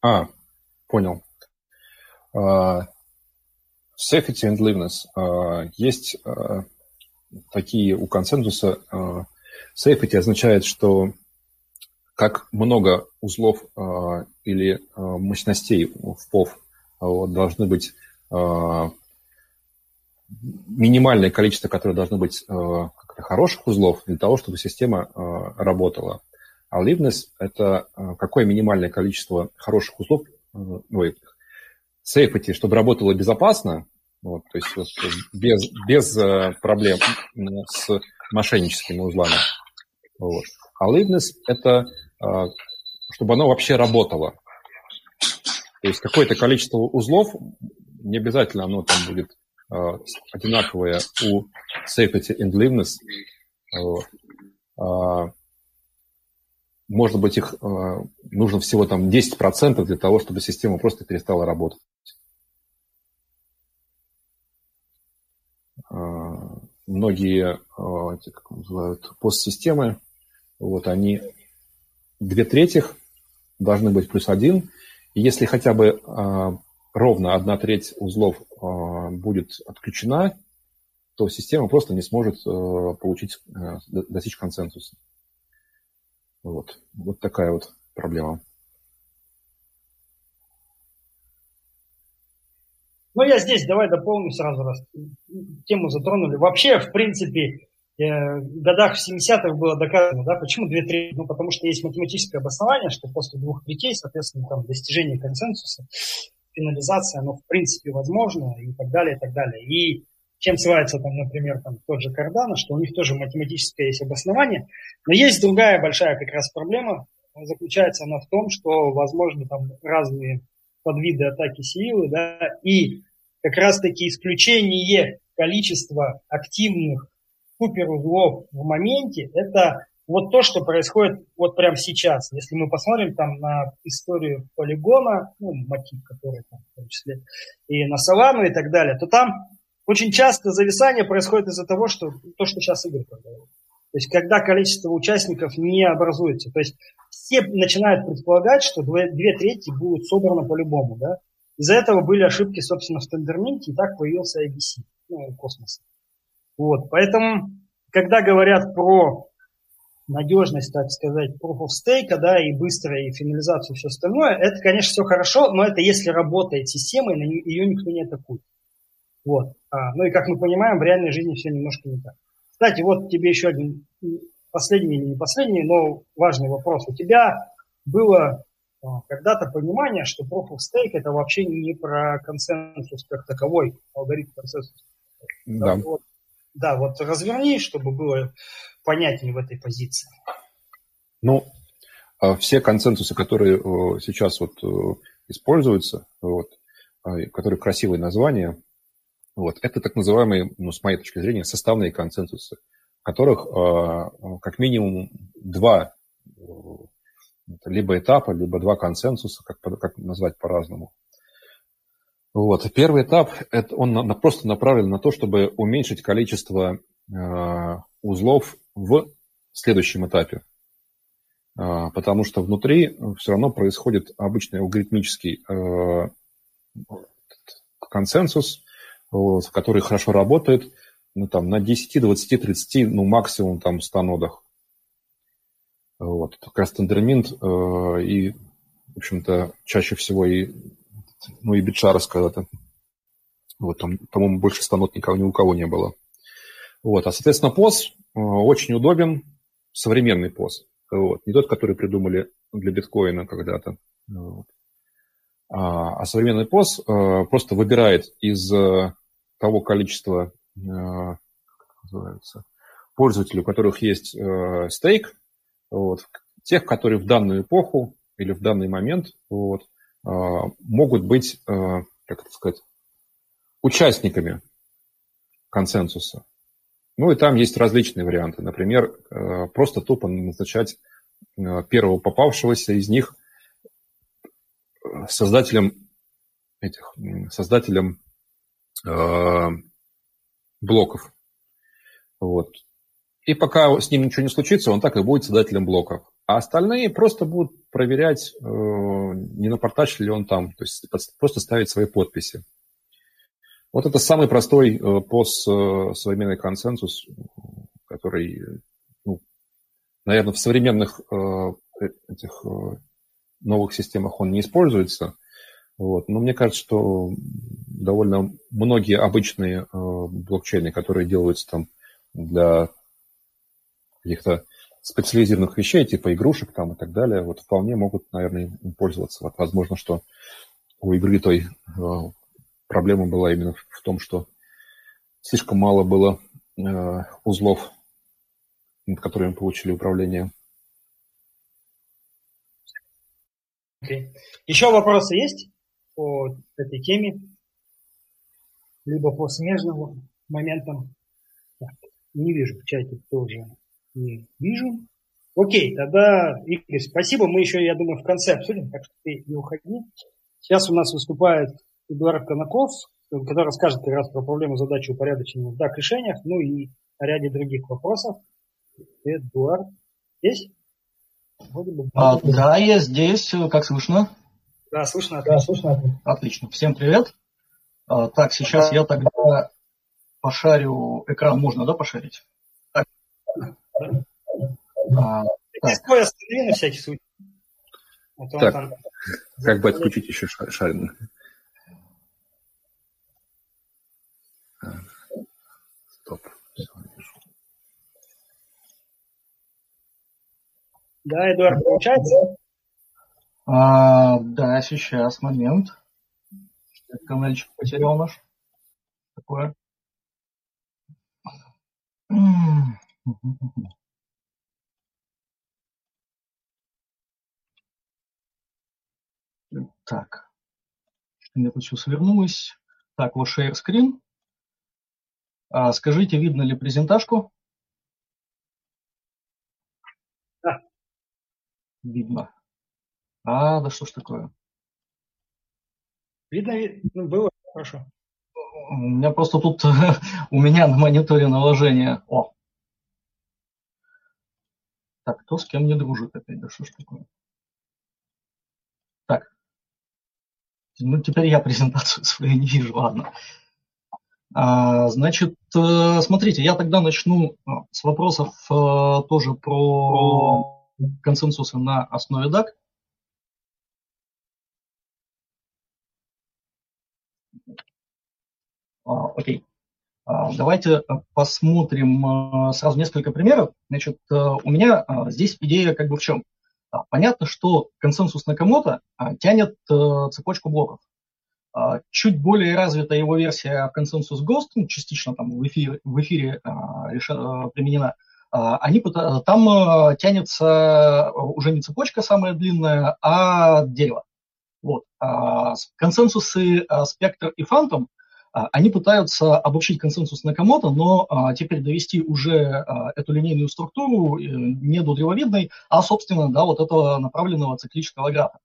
А, понял. Uh, safety and liveness. Uh, есть uh, такие у консенсуса. Uh, safety означает, что как много узлов э, или э, мощностей в POV э, должны быть минимальное количество, которое должно быть хороших узлов для того, чтобы система работала. А liveness – это какое минимальное количество хороших узлов, ой, safety, чтобы работало безопасно, вот, то есть вот, без, без проблем с мошенническими узлами. Вот. А liveness – это а, чтобы оно вообще работало. То есть какое-то количество узлов, не обязательно оно там будет uh, одинаковое у safety and liveness. Uh, может быть, их нужно всего там 10% для того, чтобы система просто перестала работать. Многие, как называют, постсистемы, вот они две трети должны быть плюс один. И если хотя бы а, ровно одна треть узлов а, будет отключена, то система просто не сможет а, получить, достичь консенсуса. Вот. вот такая вот проблема. Ну, я здесь давай дополню сразу раз. Тему затронули. Вообще, в принципе, Э, в годах в 70-х было доказано, да, почему две трети? Ну, потому что есть математическое обоснование, что после двух третей, соответственно, там достижение консенсуса, финализация, оно в принципе возможно и так далее, и так далее. И чем ссылается там, например, там тот же Кардано, что у них тоже математическое есть обоснование. Но есть другая большая как раз проблема, заключается она в том, что возможны там разные подвиды атаки силы, да, и как раз таки исключение количества активных суперузлов в моменте, это вот то, что происходит вот прямо сейчас. Если мы посмотрим там на историю полигона, ну, мотив, который там в том числе, и на Солану и так далее, то там очень часто зависание происходит из-за того, что то, что сейчас Игорь говорил. То есть, когда количество участников не образуется. То есть, все начинают предполагать, что две, две трети будут собраны по-любому. Да? Из-за этого были ошибки, собственно, в стендерменте, и так появился IBC, ну, космос. Вот, поэтому, когда говорят про надежность, так сказать, proof of stake, да, и быстрое, и финализацию, и все остальное, это, конечно, все хорошо, но это если работает система, и ее никто не атакует. Вот. А, ну и, как мы понимаем, в реальной жизни все немножко не так. Кстати, вот тебе еще один последний или не последний, но важный вопрос. У тебя было а, когда-то понимание, что Proof of Stake это вообще не про консенсус как таковой, алгоритм консенсуса. Да. Вот, да, вот разверни, чтобы было понятнее в этой позиции. Ну, а все консенсусы, которые э, сейчас вот э, используются, вот, а, которые красивые названия, вот, это так называемые, ну, с моей точки зрения, составные консенсусы, в которых а, как минимум два либо этапа, либо два консенсуса, как, как назвать по-разному. Вот. Первый этап, это он просто направлен на то, чтобы уменьшить количество э, узлов в следующем этапе. потому что внутри все равно происходит обычный алгоритмический консенсус, который хорошо работает ну, там, на 10, 20, 30, ну, максимум там 100 нодах. Вот. Как раз тендерминт э, и, в общем-то, чаще всего и, ну, и битшарос когда-то. Вот, там, по-моему, больше 100 нод никого, ни у кого не было. Вот. А, соответственно, POS э, очень удобен, современный POS. Вот. Не тот, который придумали для биткоина когда-то. Вот. А, а современный POS э, просто выбирает из э, того количества э, называется, пользователей, у которых есть стейк, вот, тех, которые в данную эпоху или в данный момент вот, могут быть, как это сказать, участниками консенсуса. Ну и там есть различные варианты. Например, просто тупо назначать первого попавшегося из них – создателем этих, создателем э, блоков. Вот. И пока с ним ничего не случится, он так и будет создателем блоков. А остальные просто будут проверять, э, не напортачил ли он там, то есть просто ставить свои подписи. Вот это самый простой э, пост э, консенсус, который, ну, наверное, в современных этих новых системах он не используется. Вот. Но мне кажется, что довольно многие обычные блокчейны, которые делаются там для каких-то специализированных вещей, типа игрушек там и так далее, вот вполне могут, наверное, им пользоваться. Вот, возможно, что у игры той э, проблема была именно в том, что слишком мало было э, узлов, над которыми получили управление. Okay. Еще вопросы есть по этой теме? Либо по смежным моментам? Так, не вижу в чате тоже. Не вижу. Окей, тогда, Игорь, спасибо. Мы еще, я думаю, в конце обсудим, так что ты не уходи. Сейчас у нас выступает Эдуард Конаков, который расскажет как раз про проблему задачи упорядочения в DAC-решениях, ну и о ряде других вопросов. Эдуард, здесь? А, да, я здесь. Как слышно? Да, слышно. Да, слышно. Отлично. Всем привет. А, так, сейчас я тогда пошарю экран. Можно, да, пошарить? Так. А, так. останови на всякий случай. А так, там... как бы отключить еще шаринг? Стоп. Да, Эдуард, получается? А, да, сейчас, момент. Канальчик потерял наш. Такое. Так. Что мне тут все свернулось. Так, вот share screen. А, скажите, видно ли презентажку? видно. А, да что ж такое? Видно, ну, было хорошо. У меня просто тут у меня на мониторе наложение. О. Так, кто с кем не дружит опять? Да что ж такое? Так. Ну, теперь я презентацию свою не вижу, ладно. А, значит, э, смотрите, я тогда начну э, с вопросов э, тоже про консенсуса на основе DAC. А, окей. А, давайте посмотрим а, сразу несколько примеров. Значит, у меня здесь идея как бы в чем? Понятно, что консенсус Накамото тянет цепочку блоков. Чуть более развитая его версия консенсус Ghost, ну, частично там в эфире, в эфире применена, а, они, там э, тянется уже не цепочка самая длинная, а дерево. Вот. А, консенсусы э, Спектр и Фантом, они пытаются обобщить консенсус Накамото, но а, теперь довести уже эту линейную структуру э, не до древовидной, а, собственно, да, вот этого направленного циклического графа.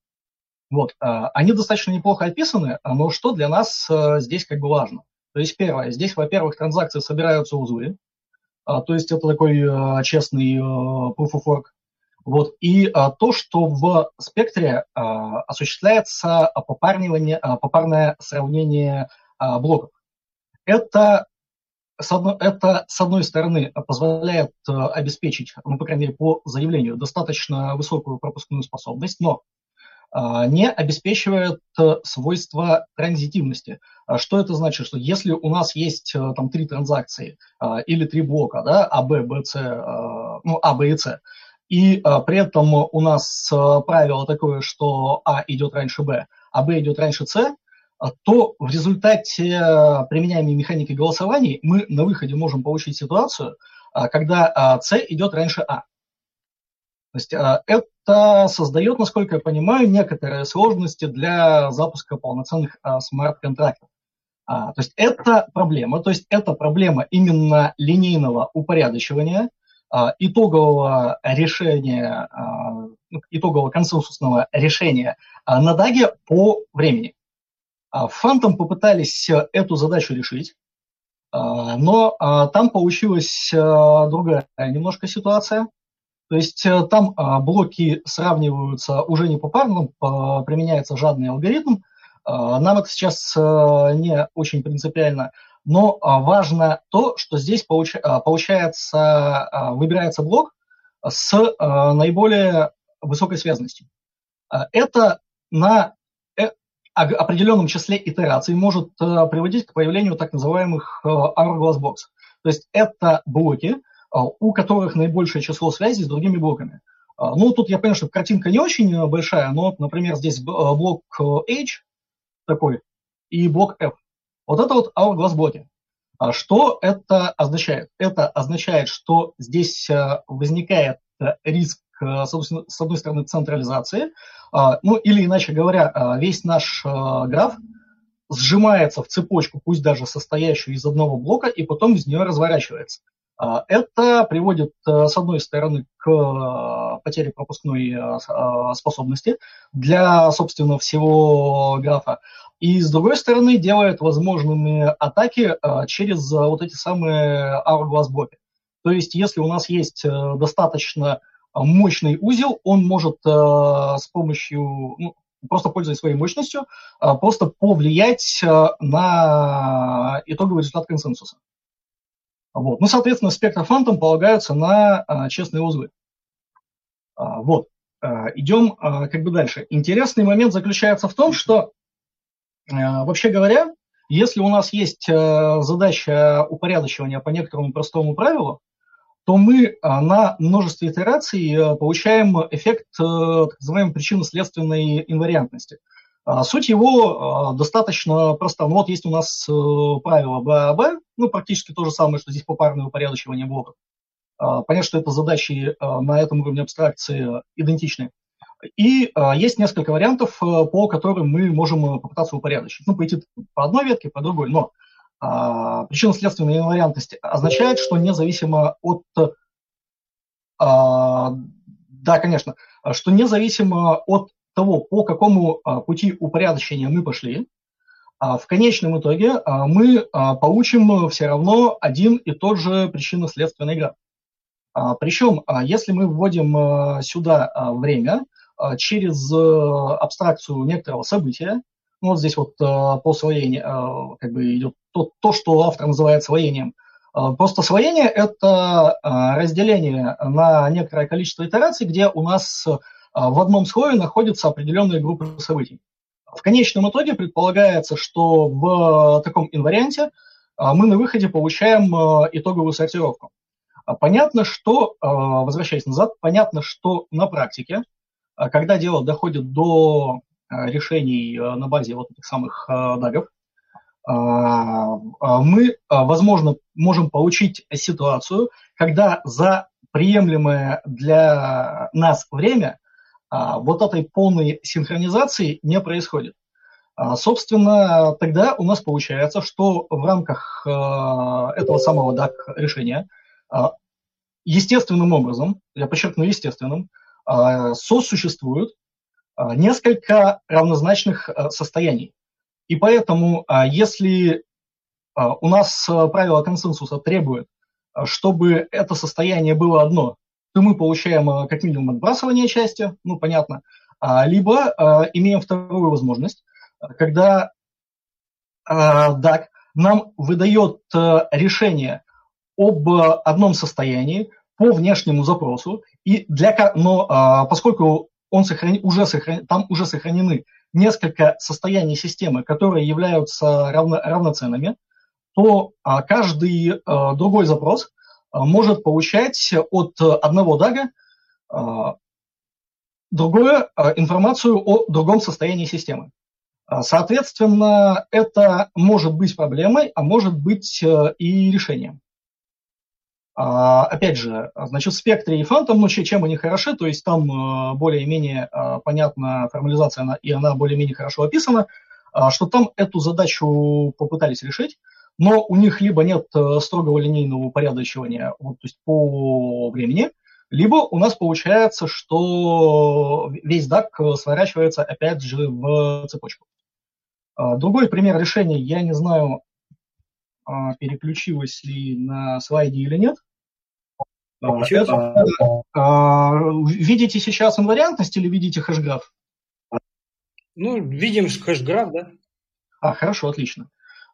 Вот. Они достаточно неплохо описаны, но что для нас здесь как бы важно? То есть первое, здесь, во-первых, транзакции собираются узлы, а, то есть это такой а, честный а, proof of work. Вот. И а, то, что в спектре а, осуществляется а, попарное сравнение а, блоков. Это с, одной, это, с одной стороны, позволяет а, обеспечить, ну, по крайней мере, по заявлению, достаточно высокую пропускную способность, но а, не обеспечивает э, свойства транзитивности. А что это значит? Что если у нас есть э, там три транзакции или три блока, да, А, Б, Б, С, ну, А, Б и С, и при этом у нас э, правило такое, что А идет раньше Б, а Б идет раньше С, то в результате применяемой механики голосований мы на выходе можем получить ситуацию, когда С идет раньше А. То есть а, это создает, насколько я понимаю, некоторые сложности для запуска полноценных а, смарт-контрактов. А, то есть это проблема, то есть это проблема именно линейного упорядочивания, итогового решения, ну, итогового консенсусного решения на даге по времени. Phantom попытались эту задачу решить, но там получилась другая немножко ситуация – то есть э, там а, блоки сравниваются уже не попарно, применяется жадный алгоритм. А, нам это сейчас э, не очень принципиально, но а, важно то, что здесь получается, выбирается блок с наиболее высокой связностью. Это на э, определенном числе итераций может приводить к появлению так называемых hourglass box. То есть это блоки, а, у которых наибольшее число связей с другими блоками. Ну, тут я понимаю, что картинка не очень э, большая, но, например, здесь э, блок э, H такой и блок F. Вот это вот hourglass блоки. А что это означает? Это означает, что здесь возникает риск, с одной стороны, централизации, ну или, иначе говоря, весь наш граф сжимается в цепочку, пусть даже состоящую из одного блока, и потом из нее разворачивается. А, это приводит, э, с одной стороны, к э, потере пропускной э, способности для, собственно, всего графа, и, с другой стороны, делает возможными атаки через вот эти самые hourglass блоки. То есть, если у нас есть достаточно мощный узел, он может с помощью, ну, просто пользуясь своей мощностью, просто повлиять на итоговый результат консенсуса. Вот. Ну, соответственно, спектрофантом полагаются на честные узлы. А, вот. Идем как бы дальше. Интересный момент заключается в том, что, вообще говоря, если у нас есть задача упорядочивания по некоторому простому правилу, то мы а, на множестве итераций а, получаем эффект а, так называемой причинно-следственной инвариантности. А, суть его а, достаточно проста. Ну вот есть у нас э, правило БАБ, ну практически то же самое, что здесь попарное упорядочивание блоков. Понятно, что это задачи на этом уровне абстракции идентичны. И есть несколько вариантов, э, по которым мы можем попытаться упорядочить. Ну, пойти по одной ветке, по другой. Но причинно-следственная инвариантность означает, что независимо от... Да, конечно, что независимо от того, по какому а, пути упорядочения мы пошли, а, в конечном итоге а, мы получим все равно один и тот же причинно-следственный граф. Причем, если мы вводим сюда время через абстракцию некоторого события, ну, вот здесь вот по своению как бы идет то, то, что автор называет своением. Просто своение – это разделение на некоторое количество итераций, где у нас а, в одном слое находятся определенные группы событий. В конечном итоге предполагается, что в таком инварианте а, мы на выходе получаем а, итоговую сортировку. Понятно, что, возвращаясь назад, понятно, что на практике, когда дело доходит до решений на базе вот этих самых дагов, мы, возможно, можем получить ситуацию, когда за приемлемое для нас время а, вот этой полной синхронизации не происходит. А, собственно, тогда у нас получается, что в рамках а, этого самого DAC решения естественным образом, я подчеркну естественным, сосуществуют несколько равнозначных состояний. И поэтому, если у нас правило консенсуса требует, чтобы это состояние было одно, то мы получаем как минимум отбрасывание части, ну, понятно, либо имеем вторую возможность, когда DAC нам выдает решение об одном состоянии по внешнему запросу, и для, но поскольку он сохрани, уже сохрани, там уже сохранены несколько состояний системы, которые являются равно, равноценными, то а, каждый а, другой запрос а, может получать от одного дага а, другую а, информацию о другом состоянии системы. А, соответственно, это может быть проблемой, а может быть а, и решением. А, опять же, значит, спектре и фантом, ну, чем они хороши, то есть там э, более-менее э, понятна формализация, и она более-менее хорошо описана, а, что там эту задачу попытались решить, но у них либо нет э, строгого линейного упорядочивания вот, то есть по времени, либо у нас получается, что весь DAC сворачивается опять же в цепочку. А, другой пример решения, я не знаю, переключилась ли на слайде или нет. А, это, а, видите сейчас инвариантность или видите хэшграф? Ну, видим хэшграф, да. А, хорошо, отлично.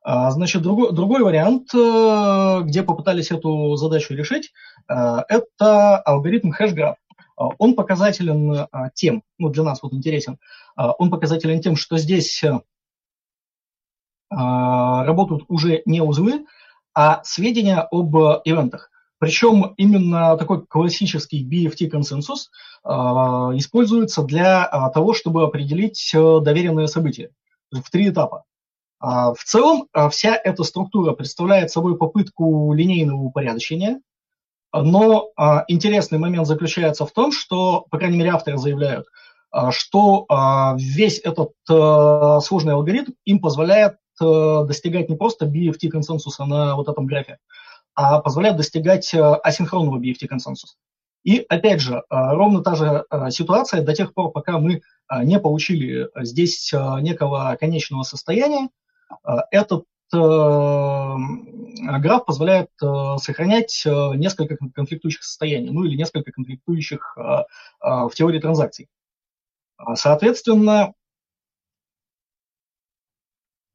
Значит, другой, другой вариант, э, где попытались эту задачу решить, э, это алгоритм хэшграф. Он показателен тем, ну, для нас вот интересен, он показателен тем, что здесь а, работают уже не узлы, а сведения об ивентах. Причем именно такой классический BFT-консенсус э, используется для э, того, чтобы определить э, доверенные события в три этапа. Э, в целом э, вся эта структура представляет собой попытку линейного упорядочения, но э, интересный момент заключается в том, что, по крайней мере, авторы заявляют, э, что э, весь этот э, сложный алгоритм им позволяет Э, достигать не просто BFT консенсуса на вот этом графе, а позволяет достигать э, асинхронного BFT консенсуса. И опять же, э, ровно та же ситуация до тех пор, пока мы не получили здесь некого конечного состояния, этот граф позволяет сохранять несколько конфликтующих состояний, ну или несколько конфликтующих в теории транзакций. Соответственно, Э,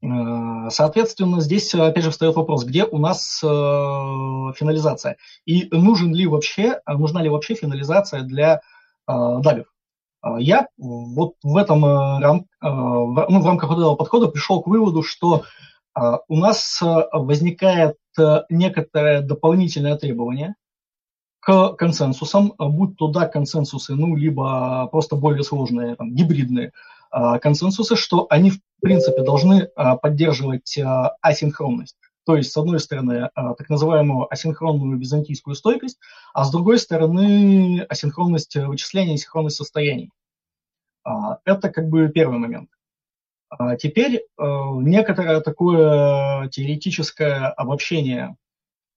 соответственно, здесь опять же встает вопрос, где у нас э, финализация и нужен ли вообще, нужна ли вообще финализация для э, дагов. Я вот в этом ну, в рамках этого подхода пришел к выводу, что у нас возникает некоторое дополнительное требование к консенсусам, будь то да консенсусы, ну, либо просто более сложные, там, гибридные консенсусы, что они в принципе, должны а, поддерживать а, асинхронность. То есть, с одной стороны, так называемую асинхронную византийскую стойкость, а с другой стороны, асинхронность вычисления, асинхронность состояний. Это как бы первый момент. Теперь некоторое такое теоретическое обобщение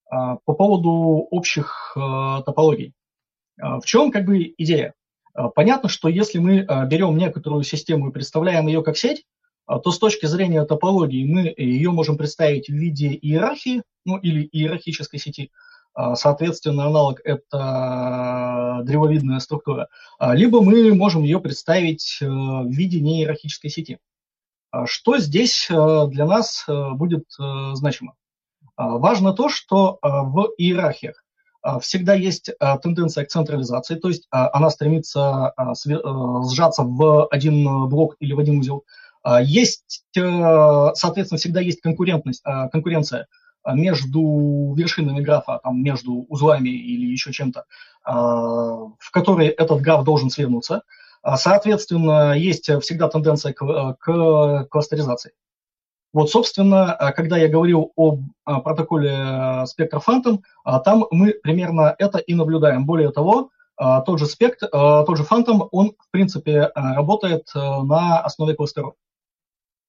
по поводу общих топологий. В чем как бы идея? Понятно, что если мы берем некоторую систему и представляем ее как сеть, а, то с точки зрения топологии мы ее можем представить в виде иерархии, ну или иерархической сети, соответственно, аналог – это древовидная структура, либо мы можем ее представить э, в виде неиерархической сети. Что здесь э, для нас э, будет значимо? Важно то, что в иерархиях всегда есть тенденция к централизации, то есть она стремится сжаться в один блок или в один узел – есть, э, соответственно, всегда есть конкурентность, конкуренция между вершинами графа, там, между узлами или еще чем-то, в которой этот граф должен свернуться. Соответственно, есть всегда тенденция к, к кластеризации. Вот, собственно, когда я говорил об протоколе Spectre Phantom, там мы примерно это и наблюдаем. Более того, тот же Spectre, тот же Phantom, он, в принципе, работает на основе кластеров.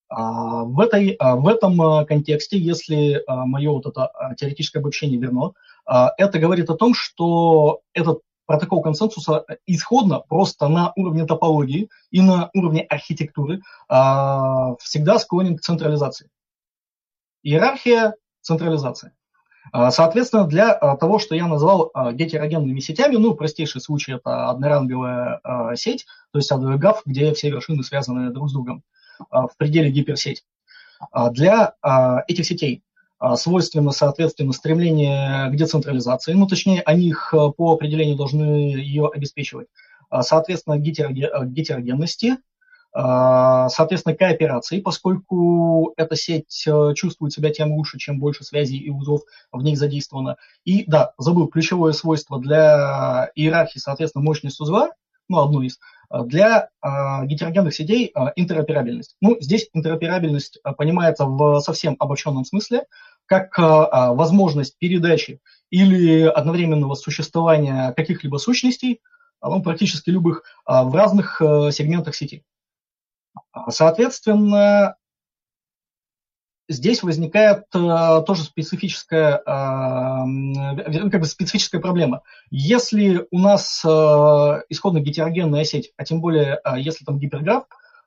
А, в, этой, в этом контексте, если мое вот это теоретическое обобщение верно, это говорит о том, что этот протокол консенсуса исходно просто на уровне топологии и на уровне архитектуры всегда склонен к централизации. Иерархия, централизация. Соответственно, для того, что я назвал гетерогенными сетями, ну, простейший случай – это одноранговая сеть, то есть ADV-GAF, где все вершины связаны друг с другом в пределе гиперсеть. Для этих сетей свойственно, соответственно, стремление к децентрализации, ну, точнее, они их по определению должны ее обеспечивать. Соответственно, гетерогенности, а, соответственно, кооперации, поскольку эта сеть э, чувствует себя тем лучше, чем больше связей и узлов в ней задействовано. И да, забыл, ключевое свойство для иерархии, соответственно, мощность узла, ну, одно из, э, для а, гетерогенных сетей а, интероперабельность. Ну, здесь интероперабельность а, понимается в совсем обобщенном смысле, как а, возможность передачи или одновременного существования каких-либо сущностей, ну, практически любых, а, в разных а, сегментах сети. Соответственно, здесь возникает э, тоже специфическая, э, как бы специфическая проблема. Если у нас э, исходно гетерогенная сеть, а тем более э, если там гиперграф,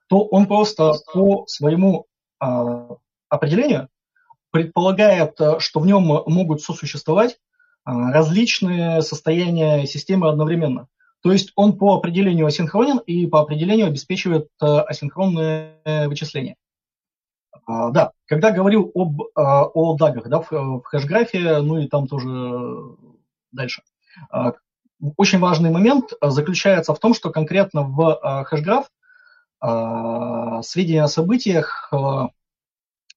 то он просто по своему э, определению предполагает, э, что в нем могут сосуществовать э, различные состояния системы одновременно. То есть он по определению асинхронен и по определению обеспечивает э, асинхронное вычисление. А, да, когда говорил об, а, о дагах да, в, в хэшграфе, ну и там тоже дальше. А, очень важный момент заключается в том, что конкретно в хэшграф сведения о событиях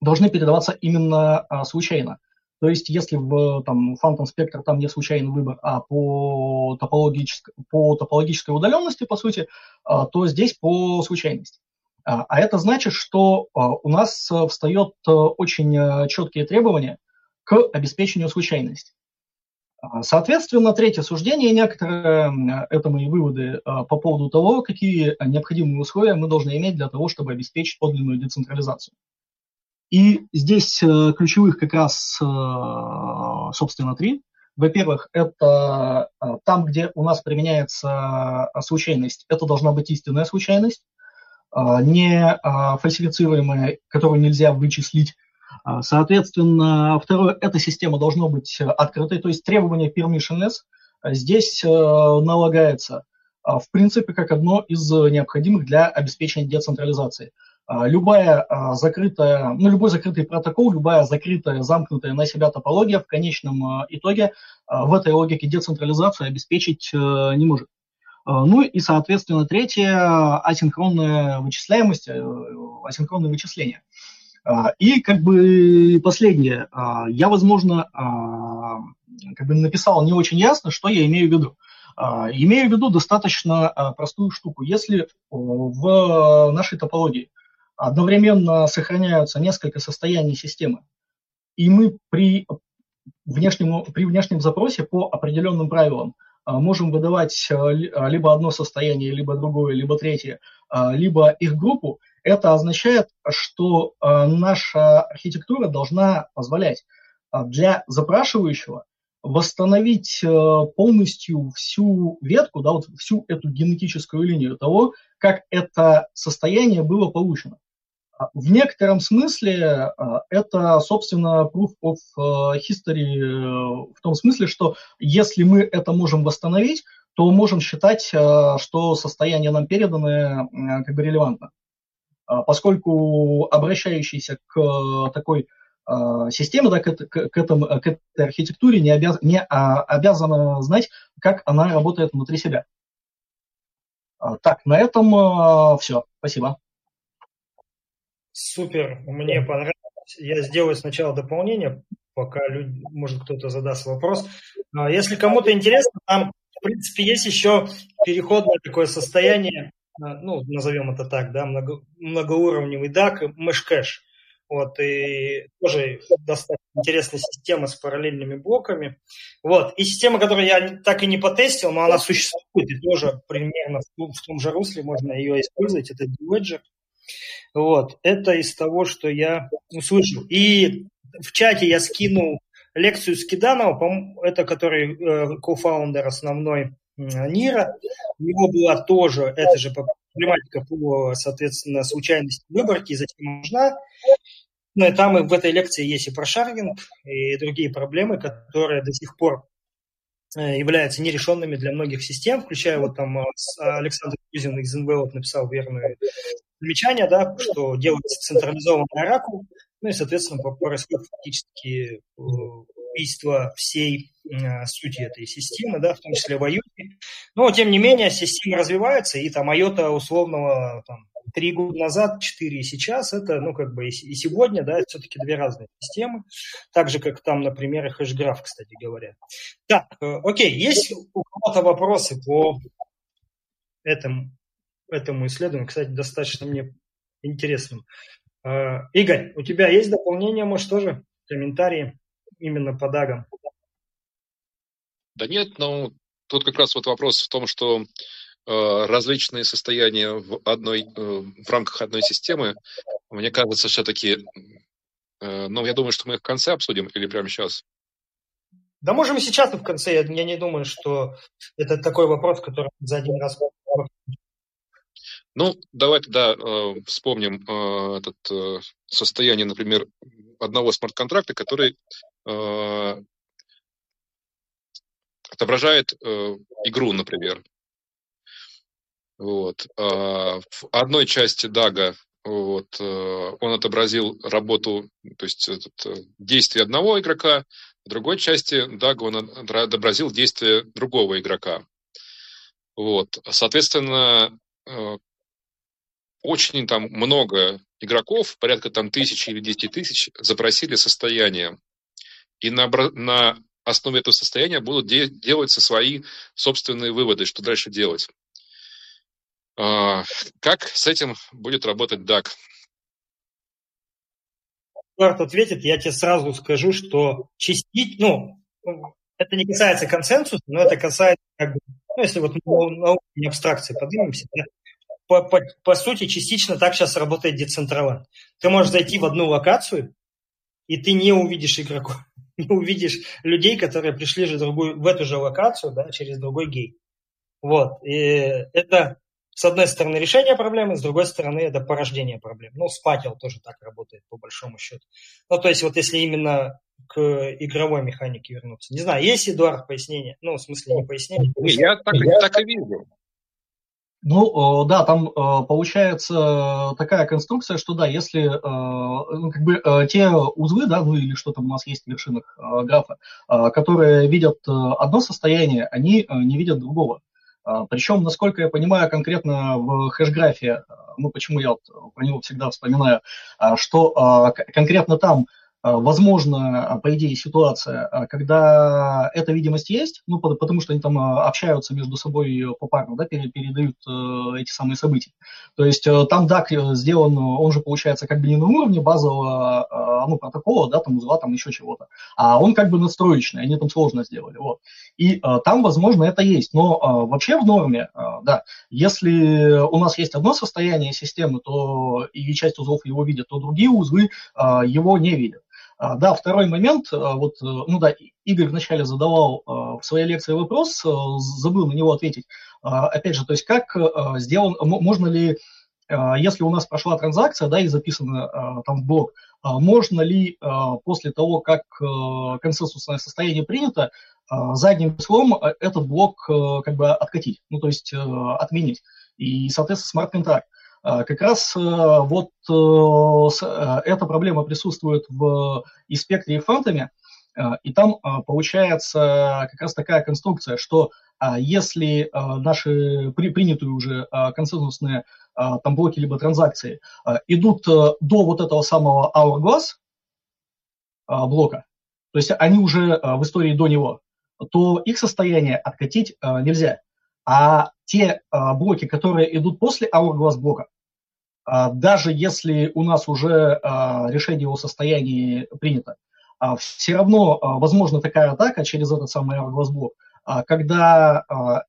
должны передаваться именно случайно. То есть, если в там, Phantom Spectre там не случайный выбор, а по, топологической, по топологической удаленности, по сути, а, то здесь по случайности. А, а это значит, что а, у нас встает очень четкие требования к обеспечению случайности. Соответственно, третье суждение, некоторые, это мои выводы по поводу того, какие необходимые условия мы должны иметь для того, чтобы обеспечить подлинную децентрализацию. И здесь э, ключевых как раз, э, собственно, три. Во-первых, это э, там, где у нас применяется случайность, это должна быть истинная случайность, не фальсифицируемая, которую нельзя вычислить. Соответственно, второе, эта система должна быть открытой, то есть требование permissionless здесь налагается в принципе как одно из необходимых для обеспечения децентрализации. А, любая а, закрытая, ну, любой закрытый протокол, любая закрытая, замкнутая на себя топология в конечном а, итоге в этой логике децентрализацию обеспечить э, не может. Ну и, соответственно, третье – асинхронная вычисляемость, э, асинхронное вычисление. И как бы последнее. Я, возможно, как бы написал не очень ясно, что я имею в виду. Имею в виду достаточно простую штуку. Если в нашей топологии одновременно сохраняются несколько состояний системы, и мы при внешнем, при внешнем запросе по определенным правилам а, можем выдавать а, а, либо одно состояние, либо другое, либо третье, либо их группу, это означает, что наша архитектура должна позволять для запрашивающего восстановить полностью всю ветку, да, вот всю эту генетическую линию того, как это состояние было получено. В некотором смысле а, это, собственно, proof of а, history э, в том смысле, что если мы это можем восстановить, то можем считать, а, что состояние нам переданное как бы релевантно. Поскольку обращающийся к такой системе, да, к, к, этому, к этой архитектуре не, обяз, не обязана знать, как она работает внутри себя. Так, на этом все. Спасибо. Супер, мне понравилось. Я сделаю сначала дополнение, пока люди, может кто-то задаст вопрос. А, если кому-то интересно, там, в принципе, есть еще переходное такое состояние, а, ну, назовем это так, да, много, многоуровневый DAC, мешкэш. Вот, и тоже достаточно интересная система с параллельными блоками. Вот, и система, которую я так и не потестил, но она существует, и тоже примерно в, в том же русле можно ее использовать, это D-Ledger. Вот, это из того, что я услышал. И в чате я скинул лекцию Скиданова, это который э, кофаундер основной Нира. У него была тоже, это же проблематика по, соответственно, случайности выборки, зачем нужна. Ну и там и в этой лекции есть и прошаргинг, и другие проблемы, которые до сих пор э, являются нерешенными для многих систем, включая вот там э, Александр Кузин из НВО написал верное замечание, да, что делается централизованный оракул, ну и, соответственно, происходит фактически убийство всей э, сути этой системы, да, в том числе в IOT. Но, тем не менее, система развивается, и там IOTA условного там, три года назад, четыре и сейчас, это, ну, как бы и сегодня, да, все-таки две разные системы, так же, как там, например, и хэшграф, кстати говоря. Так, э, окей, есть у кого-то вопросы по этому, этому исследованию, кстати, достаточно мне интересным. Э, Игорь, у тебя есть дополнение, может, тоже комментарии? именно по дагам? Да нет, но тут как раз вот вопрос в том, что э, различные состояния в, одной, э, в рамках одной системы, мне кажется, все-таки, э, ну, я думаю, что мы их в конце обсудим или прямо сейчас? Да можем и сейчас, и в конце. Я не думаю, что это такой вопрос, который за один раз... Ну, давайте, да, э, вспомним э, этот э, состояние, например, одного смарт-контракта, который Э, отображает э, игру, например. Вот. А в одной части Дага вот, э, он отобразил работу, то есть этот, действие одного игрока, в другой части Дага он отобразил действие другого игрока. Вот. Соответственно, очень там много игроков, порядка там тысячи или десяти тысяч, запросили состояние и на, на основе этого состояния будут де- делаться свои собственные выводы, что дальше делать. А, как с этим будет работать DAC? Эдуард ответит, я тебе сразу скажу, что частить, ну, это не касается консенсуса, но это касается, как бы, ну, если вот на уровне абстракции поднимемся, по, по, по сути, частично так сейчас работает децентралан. Ты можешь зайти в одну локацию, и ты не увидишь игроков. не увидишь людей, которые пришли же другую, в эту же локацию да, через другой гей. Вот. И это, с одной стороны, решение проблемы, с другой стороны, это порождение проблем. Ну, спатил тоже так работает, по большому счету. Ну, то есть, вот если именно к игровой механике вернуться. Не знаю, есть, Эдуард, пояснение? Ну, в смысле, не пояснение. Я так, я так и вижу. Ну, да, там получается такая конструкция, что да, если ну, как бы те узлы, да, ну или что там у нас есть в вершинах графа, которые видят одно состояние, они не видят другого. Причем, насколько я понимаю, конкретно в хэш-графе, ну почему я вот про него всегда вспоминаю, что конкретно там возможно, а, по идее, ситуация, а, когда эта видимость есть, ну, потому что они там общаются между собой попарно, да, передают э, эти самые события. То есть э, там DAC э, сделан, он же получается как бы не на уровне базового ну, протокола, да, там узла, там еще чего-то, а он как бы надстроечный, они там сложно сделали, вот. И там, возможно, это есть, но вообще в норме, да, если у нас есть одно состояние системы, то и часть узлов его видят, то другие узлы его не видят. А, да, второй момент, а, вот, э, ну да, Игорь вначале задавал а, в своей лекции вопрос, э, забыл на него ответить. Опять же, то есть как э, сделан, можно ли, если у нас прошла транзакция, да, и записано там в блок, можно ли после того, как консенсусное состояние принято, задним числом этот блок как бы откатить, ну то есть отменить. И, соответственно, смарт-контракт. А, как раз э, вот э, э, эта проблема присутствует в и спектре, и фантоме, и там получается как раз такая конструкция, что если наши при, принятые уже консенсусные там блоки либо транзакции идут до вот этого самого hourglass блока, то есть они уже в истории до него, то их состояние откатить нельзя. А те а, блоки, которые идут после hourglass блока, а, даже если у нас уже а, решение о состоянии принято, а, все равно а, возможна такая атака через этот самый hourglass блок, а, когда а,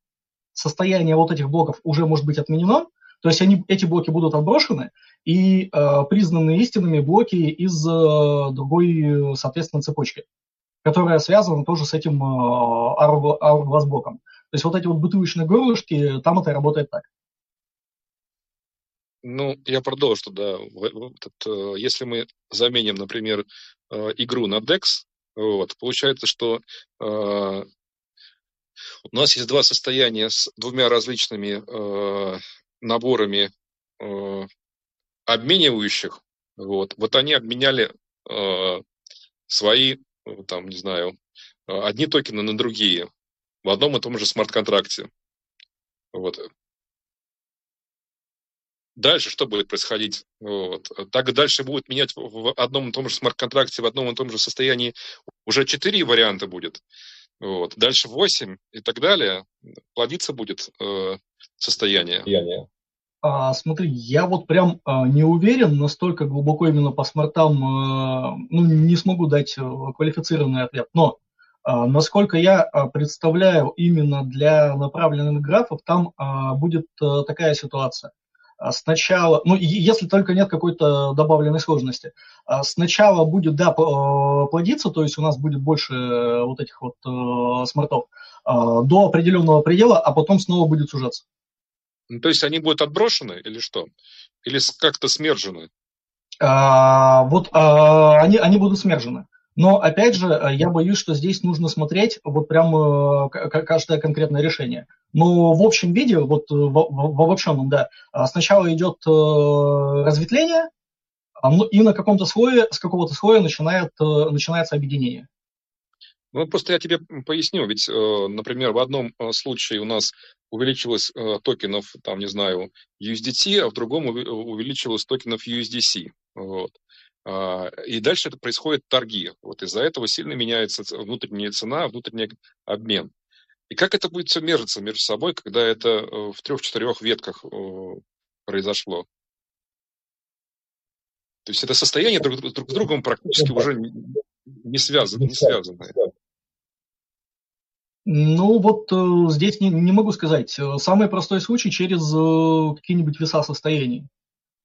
состояние вот этих блоков уже может быть отменено, то есть они, эти блоки будут отброшены и э, признаны истинными блоки из э, другой, соответственно, цепочки, которая связана тоже с этим э, hourglass блоком. То есть вот эти вот бутылочные горлышки, там это работает так. Ну, я продолжу, да. Этот, если мы заменим, например, игру на DEX, вот, получается, что э, у нас есть два состояния с двумя различными э, наборами э, обменивающих. Вот, вот они обменяли э, свои, там, не знаю, одни токены на другие в одном и том же смарт-контракте. Вот. Дальше что будет происходить? Вот. Так дальше будет менять в одном и том же смарт-контракте, в одном и том же состоянии уже четыре варианта будет. Вот. Дальше 8 и так далее. Плодиться будет э, состояние. А, смотри, я вот прям а, не уверен настолько глубоко именно по смартам, а, ну, не смогу дать э, квалифицированный ответ, но насколько я а, представляю, именно для направленных графов там а, будет а, такая ситуация – а сначала, ну, если только нет какой-то добавленной сложности, а сначала будет, да, э, плодиться, то есть у нас будет больше э, вот этих вот э, смартов до определенного предела, а потом снова будет сужаться. Ну, то есть они будут отброшены или что? Или как-то смержены? А, вот а, они, они будут смержены. Но, опять же, э, я боюсь, что здесь нужно смотреть вот прям э, каждое конкретное решение. Но в общем виде, вот э, в, обобщенном, да, сначала идет разветвление, ну, и на каком-то слое, с какого-то слоя начинает, начинается объединение. Ну, просто я тебе поясню, ведь, например, в одном случае у нас увеличилось токенов, там, не знаю, USDT, а в другом увеличилось токенов USDC. Вот. А, и дальше это происходит торги. Вот из-за этого сильно меняется внутренняя цена, внутренний обмен. И как это будет все мержиться между собой, когда это э, в трех-четырех ветках произошло? То есть это состояние друг, друг с другом практически уже не связано, не связано. Ну вот э, здесь не, не могу сказать. Самый простой случай через э, какие-нибудь веса состояний.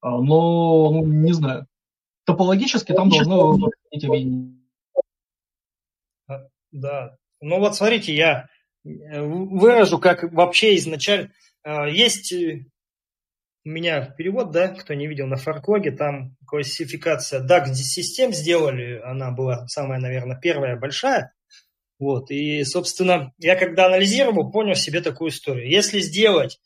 А, но ну, не знаю топологически там должно быть а, Да. Ну вот смотрите, я э, выражу, как вообще изначально... Э, есть э, у меня перевод, да, кто не видел на фарклоге, там классификация DAX систем сделали, она была самая, наверное, первая большая. Вот, и, собственно, я когда анализировал, понял себе такую историю. Если сделать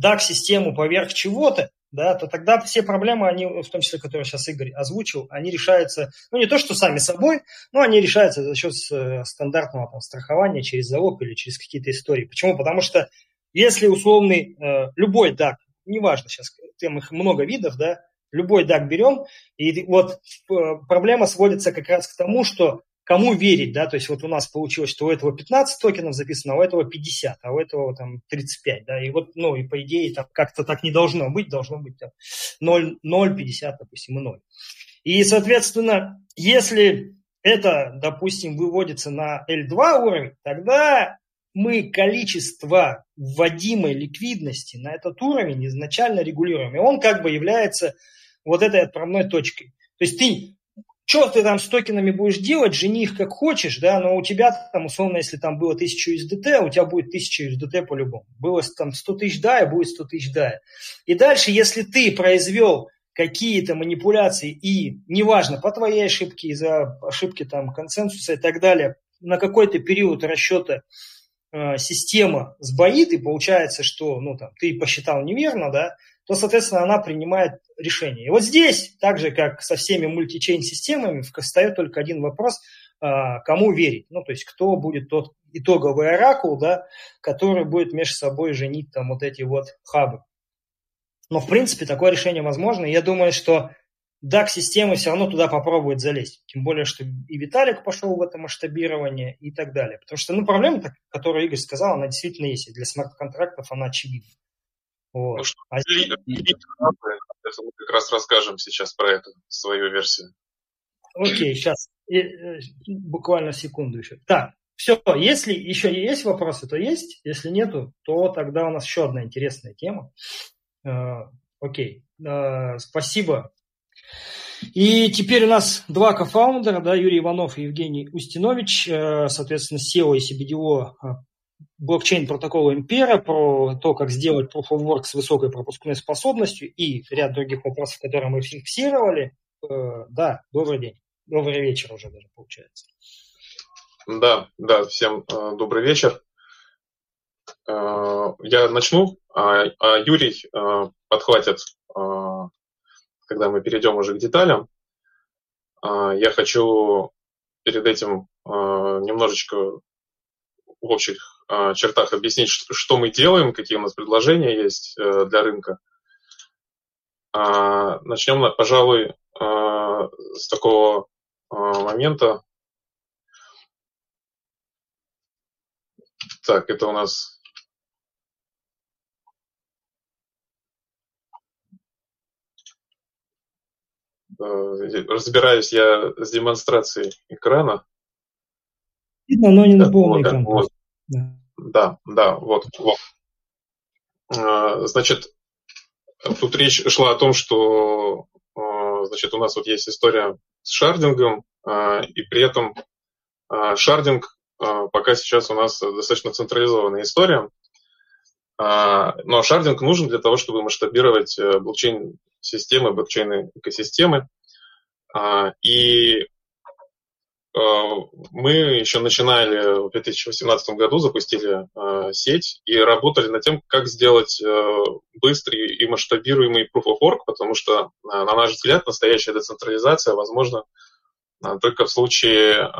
DAX-систему поверх чего-то, да, то тогда все проблемы, они, в том числе, которые сейчас Игорь озвучил, они решаются, ну, не то, что сами собой, но они решаются за счет э, стандартного там, страхования через залог или через какие-то истории. Почему? Потому что если условный, э, любой DAC, неважно сейчас, там их много видов, да, любой DAC берем, и вот э, проблема сводится как раз к тому, что кому верить, да, то есть вот у нас получилось, что у этого 15 токенов записано, а у этого 50, а у этого там 35, да, и вот, ну, и по идее там как-то так не должно быть, должно быть там 0, 0 50, допустим, и 0. И, соответственно, если это, допустим, выводится на L2 уровень, тогда мы количество вводимой ликвидности на этот уровень изначально регулируем. И он как бы является вот этой отправной точкой. То есть ты что ты там с токенами будешь делать, жени их как хочешь, да, но у тебя там, условно, если там было 1000 USDT, у тебя будет 1000 USDT по-любому. Было там 100 тысяч DAI, будет 100 тысяч DAI. И дальше, если ты произвел какие-то манипуляции, и неважно, по твоей ошибке, из-за ошибки там консенсуса и так далее, на какой-то период расчета э, система сбоит, и получается, что ну, там, ты посчитал неверно, да, то, соответственно, она принимает решение. И вот здесь, так же, как со всеми мультичейн-системами, встает только один вопрос, а, кому верить. Ну, то есть, кто будет тот итоговый оракул, да, который будет между собой женить там вот эти вот хабы. Но, в принципе, такое решение возможно. Я думаю, что DAX-системы все равно туда попробуют залезть. Тем более, что и Виталик пошел в это масштабирование и так далее. Потому что, ну, проблема, которую Игорь сказал, она действительно есть. И для смарт-контрактов она очевидна. Вот. Ну, что, а... мы как раз расскажем сейчас про эту свою версию. Окей, сейчас. И, э, буквально секунду еще. Так, все, если еще есть вопросы, то есть. Если нету, то тогда у нас еще одна интересная тема. Э, окей, э, спасибо. И теперь у нас два кофаундера, да, Юрий Иванов и Евгений Устинович, соответственно, SEO и CBDO блокчейн-протокола Impera, про то, как сделать Proof of Work с высокой пропускной способностью и ряд других вопросов, которые мы фиксировали. Э, да, добрый день. Добрый вечер уже даже получается. Да, да, всем э, добрый вечер. Э, я начну, а, а Юрий подхватит, когда мы перейдем уже к деталям. Э, я хочу перед этим немножечко в общих чертах объяснить, что, мы делаем, какие у нас предложения есть э, для рынка. Э, начнем, пожалуй, э, с такого момента, Так, это у нас... Разбираюсь я с демонстрацией экрана. Видно, но не на полный экран. Вот. Да. да, вот, вот. Э, значит, тут речь шла о том, что э, значит, у нас вот есть история с шардингом, и при этом шардинг а, пока сейчас у нас достаточно централизованная история. А, но шардинг нужен для того, чтобы масштабировать э, блокчейн-системы, блокчейн-экосистемы. А, и мы еще начинали в 2018 году, запустили сеть и работали над тем, как сделать э, быстрый и масштабируемый Proof of Work, потому что, на наш взгляд, настоящая децентрализация возможна только в случае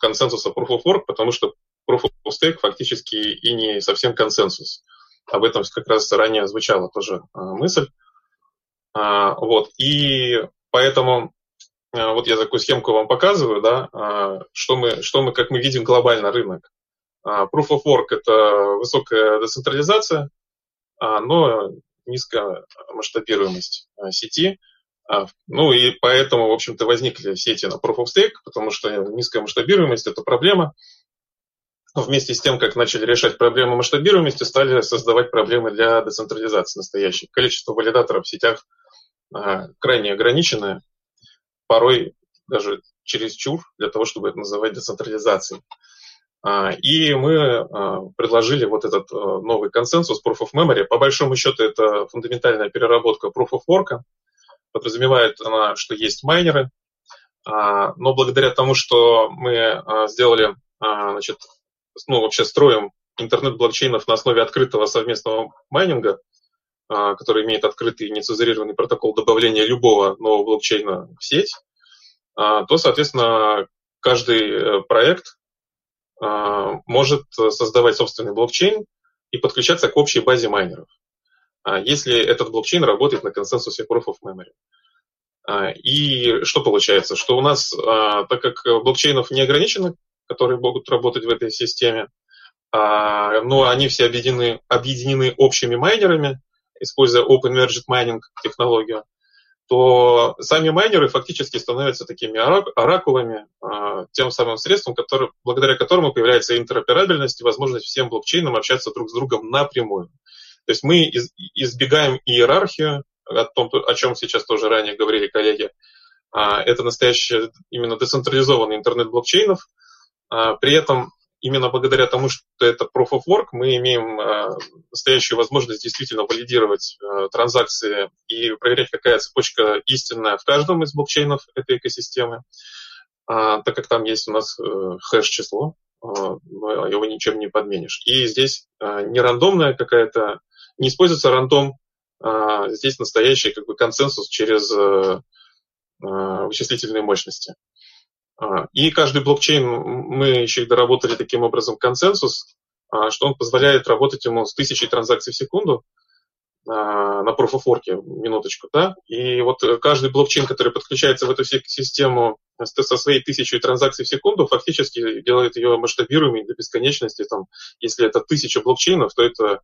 консенсуса Proof of Work, потому что Proof of Stake фактически и не совсем консенсус. Об этом как раз ранее звучала тоже мысль. Вот. И поэтому вот я такую схемку вам показываю, да, что мы, что мы, как мы видим глобально рынок. Proof of Work – это высокая децентрализация, но низкая масштабируемость сети – а, ну и поэтому, в общем-то, возникли сети на Proof of Stake, потому что низкая масштабируемость – это проблема. Вместе с тем, как начали решать проблему масштабируемости, стали создавать проблемы для децентрализации настоящей. Количество валидаторов в сетях а, крайне ограниченное, порой даже чересчур для того, чтобы это называть децентрализацией. А, и мы предложили вот этот новый консенсус Proof of Memory. По большому счету это фундаментальная переработка Proof of Work, подразумевает она, что есть майнеры, а, но благодаря тому, что мы а, сделали, а, значит, ну, вообще строим интернет блокчейнов на основе открытого совместного майнинга, который имеет открытый нецензурированный протокол добавления любого нового блокчейна в сеть, то, соответственно, каждый э, проект может создавать собственный блокчейн и подключаться к общей базе майнеров. А если этот блокчейн работает на консенсусе Proof of Memory. А, и что получается? Что у нас, а, так как блокчейнов не ограничено, которые могут работать в этой системе, но они все объединены, объединены общими майнерами, используя Open Merged Mining технологию, то сами майнеры фактически становятся такими оракулами, тем самым средством, который, благодаря которому появляется интероперабельность и возможность всем блокчейнам общаться друг с другом напрямую. То есть мы избегаем иерархию, о том, о чем сейчас тоже ранее говорили коллеги. А, это настоящий именно децентрализованный интернет блокчейнов. А, при этом именно благодаря тому, что это Proof of Work, мы имеем а, настоящую возможность действительно валидировать транзакции и проверять, какая цепочка истинная в каждом из блокчейнов этой экосистемы, так как там есть у нас э, хэш-число, но его ничем не подменишь. И здесь не рандомная какая-то не используется рандом, а здесь настоящий как бы консенсус через э, э, вычислительные мощности. А, и каждый блокчейн, мы еще и доработали таким образом консенсус, а, что он позволяет работать ему с тысячей транзакций в секунду на Proof of Work, минуточку, да, и вот каждый блокчейн, который подключается в эту систему со своей тысячей транзакций в секунду, фактически делает ее масштабируемой до бесконечности, там, если это тысяча блокчейнов, то это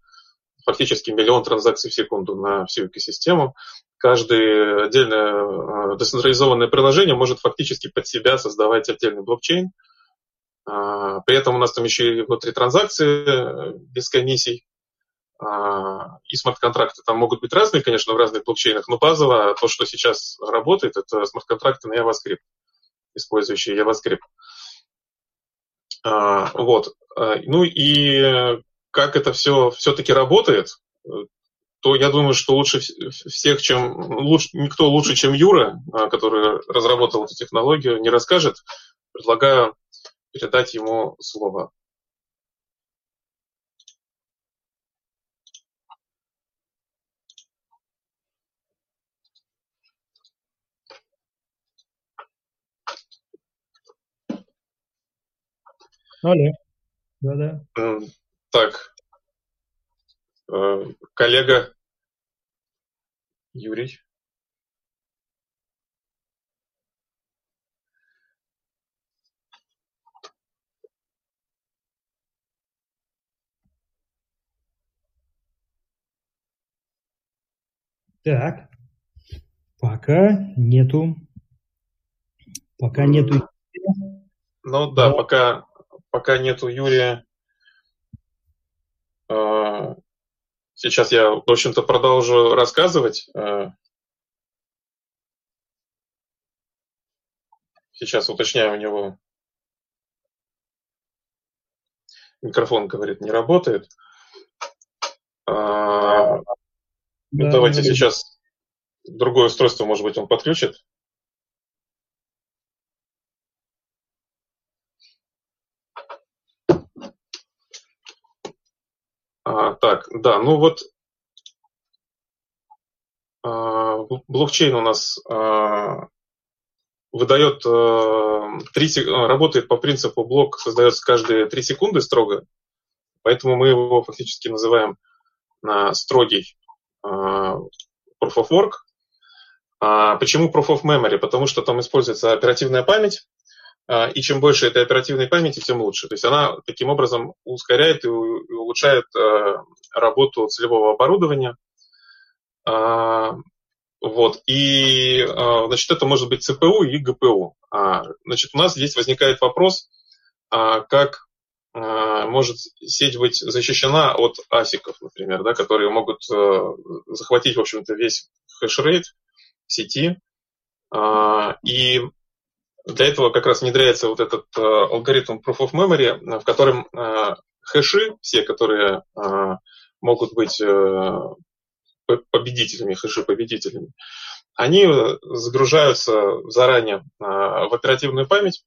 фактически миллион транзакций в секунду на всю экосистему. Каждое отдельное э, децентрализованное приложение может фактически под себя создавать отдельный блокчейн. А, при этом у нас там еще и внутри транзакции э, без комиссий. А, и смарт-контракты там могут быть разные, конечно, в разных блокчейнах, но базово то, что сейчас работает, это смарт-контракты на JavaScript, использующие JavaScript. А, вот. Ну и как это все все-таки работает, то я думаю, что лучше всех, чем лучше, никто лучше, чем Юра, который разработал эту технологию, не расскажет. Предлагаю передать ему слово. Алло. Да-да. Так. Э, коллега Юрий. Так, пока нету, пока нету. Ну да, пока пока нету Юрия. А, сейчас я, в общем-то, продолжу рассказывать. А, сейчас уточняю у него. Микрофон, говорит, не работает. А, ну, давайте сейчас другое устройство, может быть, он подключит. А, так, да, ну вот а, блокчейн у нас а, выдает а, 3, работает по принципу блок создается каждые 3 секунды строго, поэтому мы его фактически называем а, строгий а, Proof of Work. А, почему Proof of Memory? Потому что там используется оперативная память, а, и чем больше этой оперативной памяти, тем лучше. То есть она таким образом ускоряет и улучшает э, работу целевого оборудования. А, вот. И, значит, это может быть ЦПУ и ГПУ. А, значит, у нас здесь возникает вопрос, как может сеть быть защищена от асиков, например, да, которые могут захватить, в общем-то, весь хешрейт сети. И для этого как раз внедряется вот этот э, алгоритм Proof of Memory, э, в котором э, хэши, все, которые э, могут быть э, победителями, хэши-победителями, они э, загружаются заранее э, в оперативную память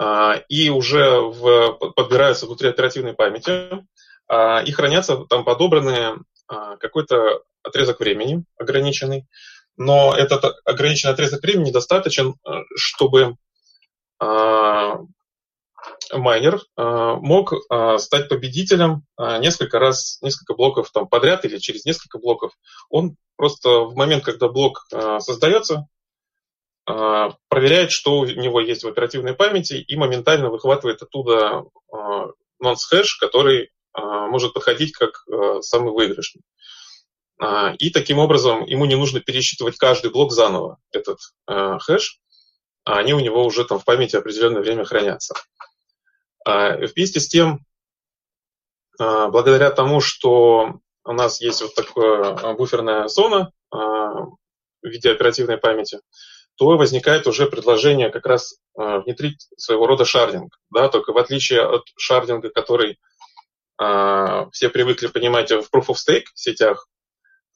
э, и уже в, подбираются внутри оперативной памяти э, и хранятся там подобранные э, какой-то отрезок времени ограниченный, но этот ограниченный отрезок времени достаточен, э, чтобы а, майнер а, мог а, стать победителем несколько раз, несколько блоков там подряд или через несколько блоков. Он просто в момент, когда блок создается, проверяет, что у него есть в оперативной памяти и моментально выхватывает оттуда nonce-хэш, который может подходить как самый выигрышный. А, и таким образом ему не нужно пересчитывать каждый блок заново, этот э, хэш, а они у него уже там в памяти определенное время хранятся. А, вместе с тем, а, благодаря тому, что у нас есть вот такая буферная зона в виде оперативной памяти, то возникает уже предложение как раз внедрить своего рода шардинг. Да, только в отличие от шардинга, который все привыкли понимать в Proof of Stake сетях,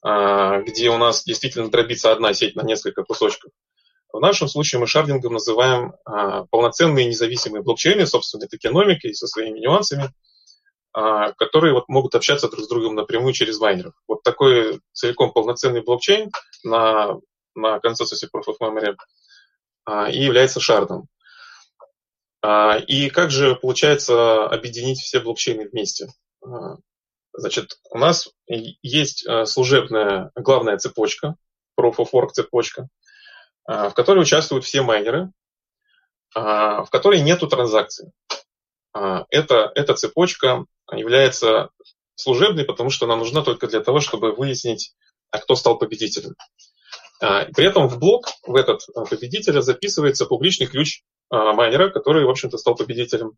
где у нас действительно дробится одна сеть на несколько кусочков. В нашем случае мы шардингом называем а, полноценные независимые блокчейны, собственной токеномикой со своими нюансами, а, которые вот могут общаться друг с другом напрямую через майнеров. Вот такой целиком полноценный блокчейн на, на консенсусе Proof of Memory и является шардом. И как же получается объединить все блокчейны вместе? Значит, у нас есть э, служебная главная цепочка, Proof of Work цепочка, э, в которой участвуют все майнеры, э, в которой нету транзакций. Эта, эта цепочка является служебной, потому что она нужна только для того, чтобы выяснить, а кто стал победителем. При этом в блок, в этот победителя записывается публичный ключ майнера, который, в общем-то, стал победителем.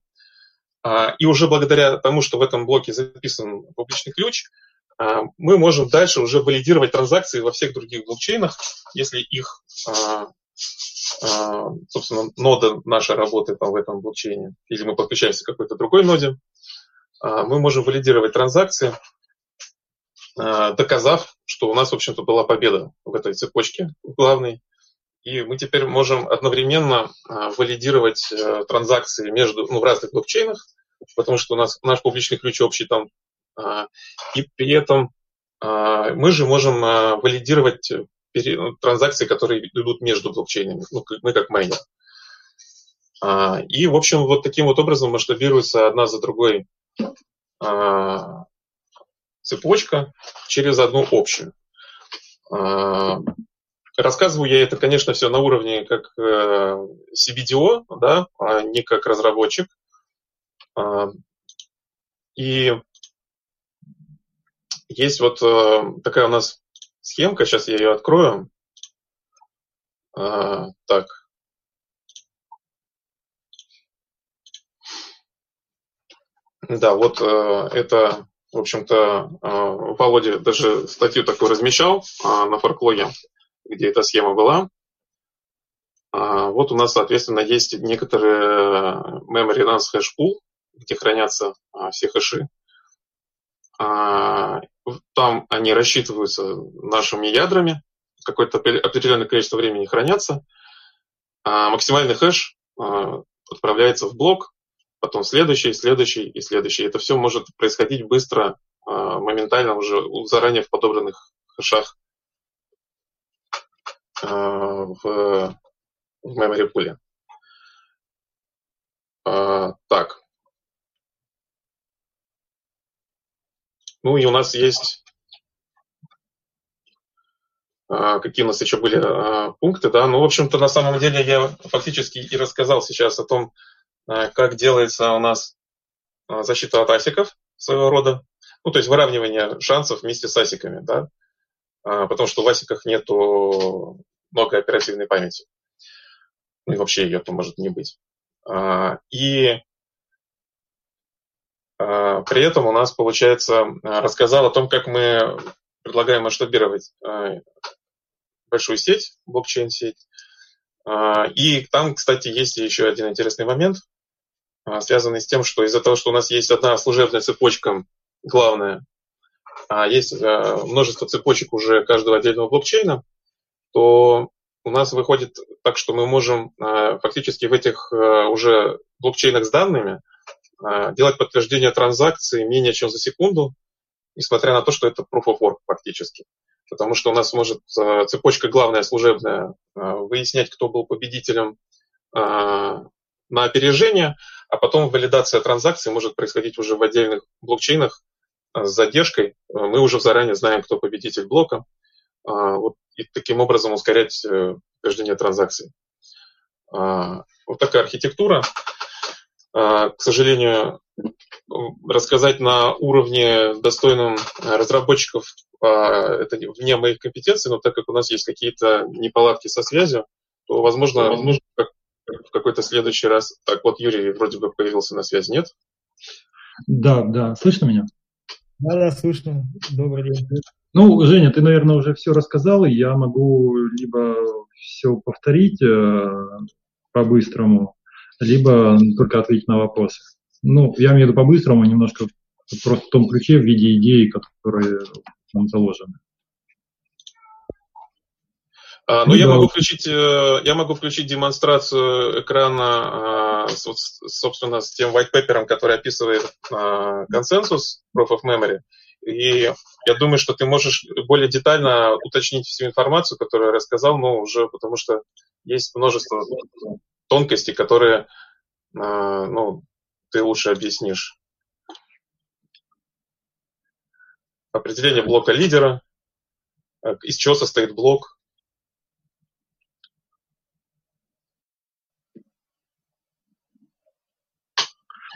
А, и уже благодаря тому, что в этом блоке записан публичный ключ, а, мы можем дальше уже валидировать транзакции во всех других блокчейнах, если их а, собственно, нода наша работает там в этом блокчейне, или мы подключаемся к какой-то другой ноде, мы можем валидировать транзакции, доказав, что у нас, в общем-то, была победа в этой цепочке главной, и мы теперь можем одновременно валидировать э, транзакции между, ну, в разных блокчейнах, потому что у нас наш публичный ключ общий там, и при этом мы же можем валидировать ну, транзакции, которые идут между блокчейнами, ну, мы как майнер. А, и, в общем, вот таким вот образом масштабируется одна за другой а, цепочка через одну общую. А, рассказываю я это, конечно, все на уровне как э, CBDO, да, а не как разработчик. И есть вот э, такая у нас схемка, сейчас я ее открою. А, так. Да, вот э, это, в общем-то, Володя даже статью такую размещал э, на форклоге, где эта схема была. А, вот у нас, соответственно, есть некоторые memory nance hash pool, где хранятся а, все хэши. А, там они рассчитываются нашими ядрами, какое-то определенное количество времени хранятся, максимальный хэш отправляется в блок, потом следующий, следующий и следующий. Это все может происходить быстро, моментально уже заранее в подобранных хэшах в, в memory pool. Так, Ну и у нас есть а, какие у нас еще были а, пункты, да, ну, в общем-то, на самом деле я фактически и рассказал сейчас о том, а, как делается у нас защита от асиков своего рода, ну, то есть выравнивание шансов вместе с асиками, да, потому что в асиках нету много оперативной памяти, ну, и вообще ее-то может не быть. И а, при этом у нас, получается, а, рассказал о том, как мы предлагаем масштабировать а, большую сеть, блокчейн-сеть. И там, кстати, есть еще один интересный момент, связанный с тем, что из-за того, что у нас есть одна служебная цепочка главная, а есть множество цепочек уже каждого отдельного блокчейна, то у нас выходит так, что мы можем фактически в этих уже блокчейнах с данными а, делать подтверждение транзакции менее чем за секунду, несмотря на то, что это proof of work фактически. Потому что у нас может цепочка главная служебная выяснять, кто был победителем на опережение, а потом валидация транзакции может происходить уже в отдельных блокчейнах с задержкой. Мы уже заранее знаем, кто победитель блока. Вот, и таким образом ускорять э, подтверждение транзакций. Вот такая архитектура. А, к сожалению, рассказать на уровне достойном разработчиков а, это вне моих компетенций, но так как у нас есть какие-то неполадки со связью, то, возможно, возможно в какой-то следующий раз. Так, вот Юрий вроде бы появился на связи, нет? Да, да. Слышно меня? Да, да, слышно. Добрый день. Ну, Женя, ты, наверное, уже все рассказал, и я могу либо все повторить э, по-быстрому, либо только ответить на вопросы. Ну, я имею в виду по-быстрому, немножко просто в том ключе, в виде идеи, которые там заложены. А, ну, ну, я, да. могу включить, э, я могу включить демонстрацию экрана, а, собственно, с тем white paper, который описывает а, консенсус Proof of Memory. И я думаю, что ты можешь более детально уточнить всю информацию, которую я рассказал, но уже потому что есть множество тонкости, которые а, ну, ты лучше объяснишь. Определение блока лидера, из чего состоит блок.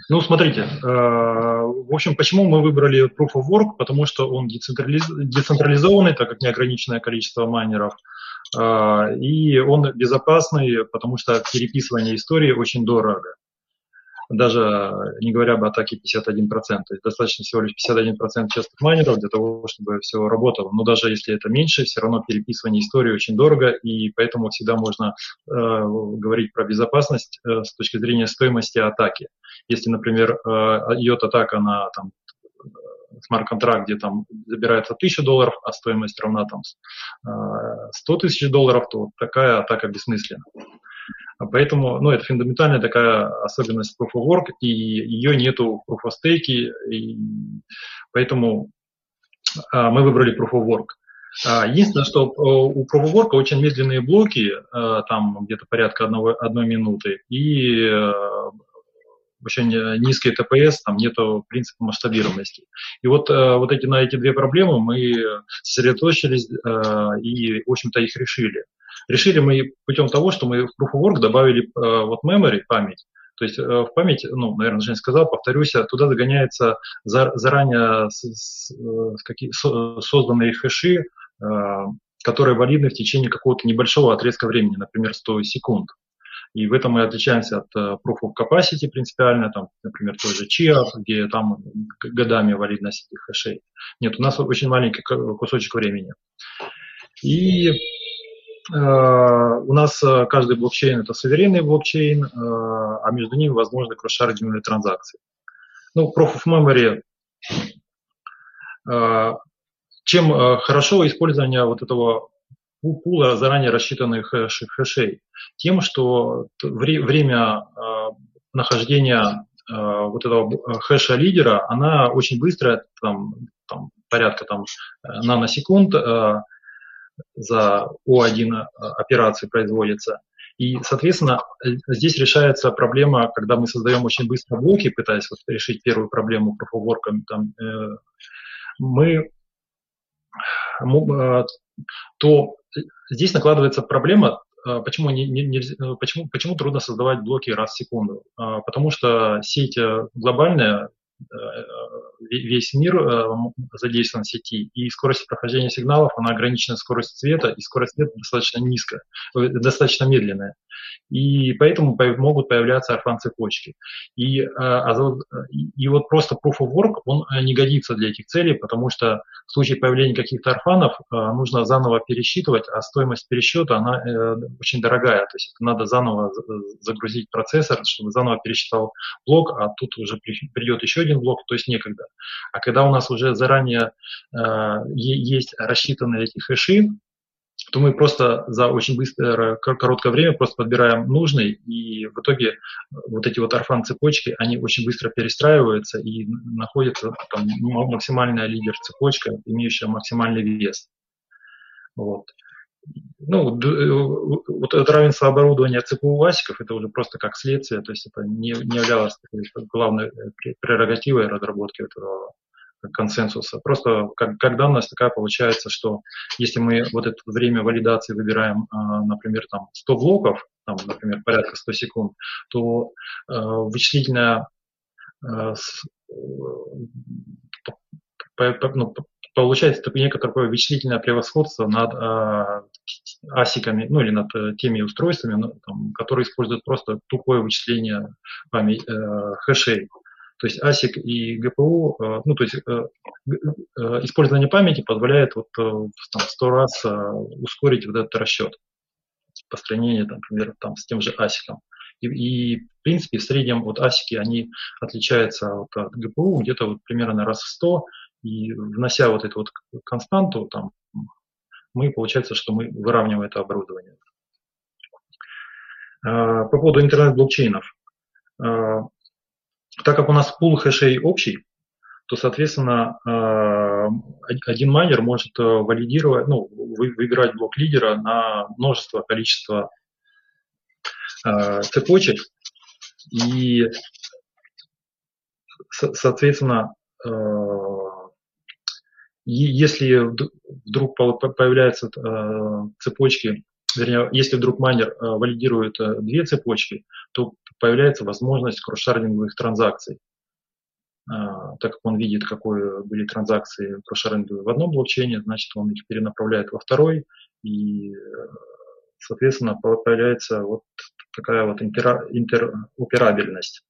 Ну, смотрите, э, в общем, почему мы выбрали Proof of Work? Потому что он децентрализованный, так как неограниченное количество майнеров – а, и он безопасный, потому что переписывание истории очень дорого. Даже не говоря об атаке 51%. То есть достаточно всего лишь 51% частых майнеров для того, чтобы все работало. Но даже если это меньше, все равно переписывание истории очень дорого, и поэтому всегда можно э, говорить про безопасность э, с точки зрения стоимости атаки. Если, например, э, идет атака на там, смарт-контракт, где там забирается 1000 долларов, а стоимость равна там 100 тысяч долларов, то такая атака бессмысленна. Поэтому, ну, это фундаментальная такая особенность Proof of Work, и ее нету в Proof of Stake, и поэтому а, мы выбрали Proof of Work. А, единственное, что у Proof of Work очень медленные блоки, а, там где-то порядка одного, одной минуты, и очень низкий ТПС, там нету принципа масштабируемости. И вот, вот эти, на эти две проблемы мы сосредоточились и, в общем-то, их решили. Решили мы путем того, что мы в Proof of Work добавили э, вот memory, память, то есть э, в память, ну, наверное, Женя сказал, повторюсь, туда загоняются заранее созданные хэши, э, которые валидны в течение какого-то небольшого отрезка времени, например, 100 секунд. И в этом мы отличаемся от Proof of Capacity принципиально, там, например, той же Chia, где там годами валидность этих хэшей. Нет, у нас очень маленький кусочек времени. И Э, у нас э, каждый блокчейн это суверенный блокчейн, э, а между ними возможны кросс-шардинговые транзакции. Ну, Proof of Memory чем хорошо использование вот этого пула заранее рассчитанных хэшей? Тем, что время нахождения вот этого хэша лидера, она очень быстрая, там, там порядка там, наносекунд, за О1 э, операции производится. И, соответственно, здесь решается проблема, когда мы создаем очень быстро блоки, пытаясь вот решить первую проблему Work, там, э, мы, э, то здесь накладывается проблема, э, почему, не, не, не, почему, почему трудно создавать блоки раз в секунду. Э, потому что сеть глобальная, Э, весь мир э, задействован в сети, и скорость прохождения сигналов, она ограничена скоростью света, и скорость света достаточно низкая, э, достаточно медленная и поэтому могут появляться орфан-цепочки. И, а, а и вот просто proof of work, он э, не годится для этих целей, потому что в случае появления каких-то орфанов э, нужно заново пересчитывать, а стоимость пересчета, она э, очень дорогая, то есть надо заново загрузить процессор, чтобы заново пересчитал блок, а тут уже придет еще один блок, то есть некогда. А когда у нас уже заранее есть рассчитанные эти хэши, то мы просто за очень быстрое, короткое время просто подбираем нужный, и в итоге э, вот эти вот орфан-цепочки, они очень быстро перестраиваются и находится там максимальная лидер-цепочка, имеющая максимальный вес. Вот. Ну, э, вот это равенство оборудования ЦПУ ВАСиков, это уже просто как следствие, то есть это не, не являлось главной э, прерогативой разработки этого консенсуса. Просто как, как данность такая получается, что если мы вот это время валидации выбираем, например, там 100 блоков, там, например, порядка 100 секунд, то э, вычислительная э, ну, получается некое такое вычислительное превосходство над э, асиками, ну или над теми устройствами, ну, там, которые используют просто тупое вычисление память, э, хэшей. То есть ASIC и GPU, э, ну, то есть э, э, использование памяти позволяет вот в 100 раз ускорить вот этот расчет по сравнению, например, там, с тем же ASIC. И, и, в принципе, в среднем вот ASIC, они отличаются вот от GPU где-то вот примерно раз в 100, и внося вот эту вот константу, там, мы, получается, что мы выравниваем это оборудование. По поводу интернет-блокчейнов. Так как у нас пул хэшей общий, то, соответственно, э, один майнер может валидировать, ну, выбирать блок лидера на множество количества э, цепочек. И, соответственно, если вдруг появляются цепочки вернее, если вдруг майнер э, валидирует э, две цепочки, то появляется возможность кросс-шардинговых транзакций. Так как он видит, какие были транзакции кросс-шардинговые в одном блокчейне, значит, он их перенаправляет во второй, и, э, соответственно, появляется вот такая вот интероперабельность.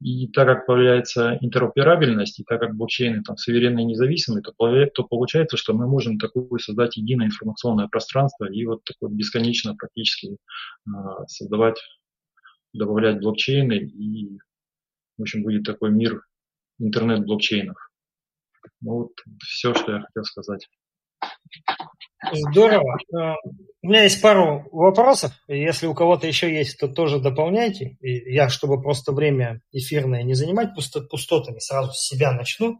И так как появляется интероперабельность, и так как блокчейны там суверенные и независимые, то, то получается, что мы можем такое создать единое информационное пространство и вот такое бесконечно практически э, создавать, добавлять блокчейны, и, в общем, будет такой мир интернет-блокчейнов. Ну, вот все, что я хотел сказать. Здорово. Э, у меня есть пару вопросов. Если у кого-то еще есть, то тоже дополняйте. И я, чтобы просто время эфирное не занимать пустотами, сразу с себя начну.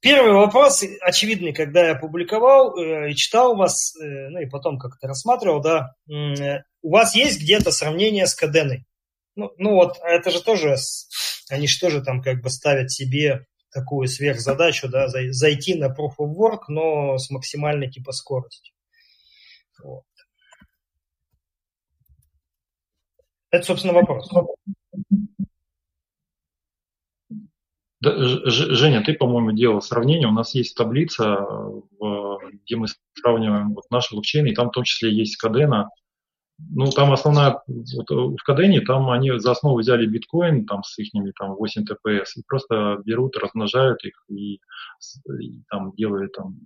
Первый вопрос, очевидный, когда я публиковал э, и читал вас, э, ну и потом как-то рассматривал, да, у вас есть где-то сравнение с Каденой? Ну, ну вот, это же тоже, они же тоже там как бы ставят себе такую сверхзадачу, да, зайти на Proof of Work, но с максимальной типа скоростью. Вот. Это, собственно, вопрос. Женя, ты, по-моему, делал сравнение. У нас есть таблица, где мы сравниваем вот наши блокчейны, и там в том числе есть Кадена, ну, там основная, вот, в Кадене, там они за основу взяли биткоин, там, с их там 8 ТПС, и просто берут, размножают их, и, и там делают там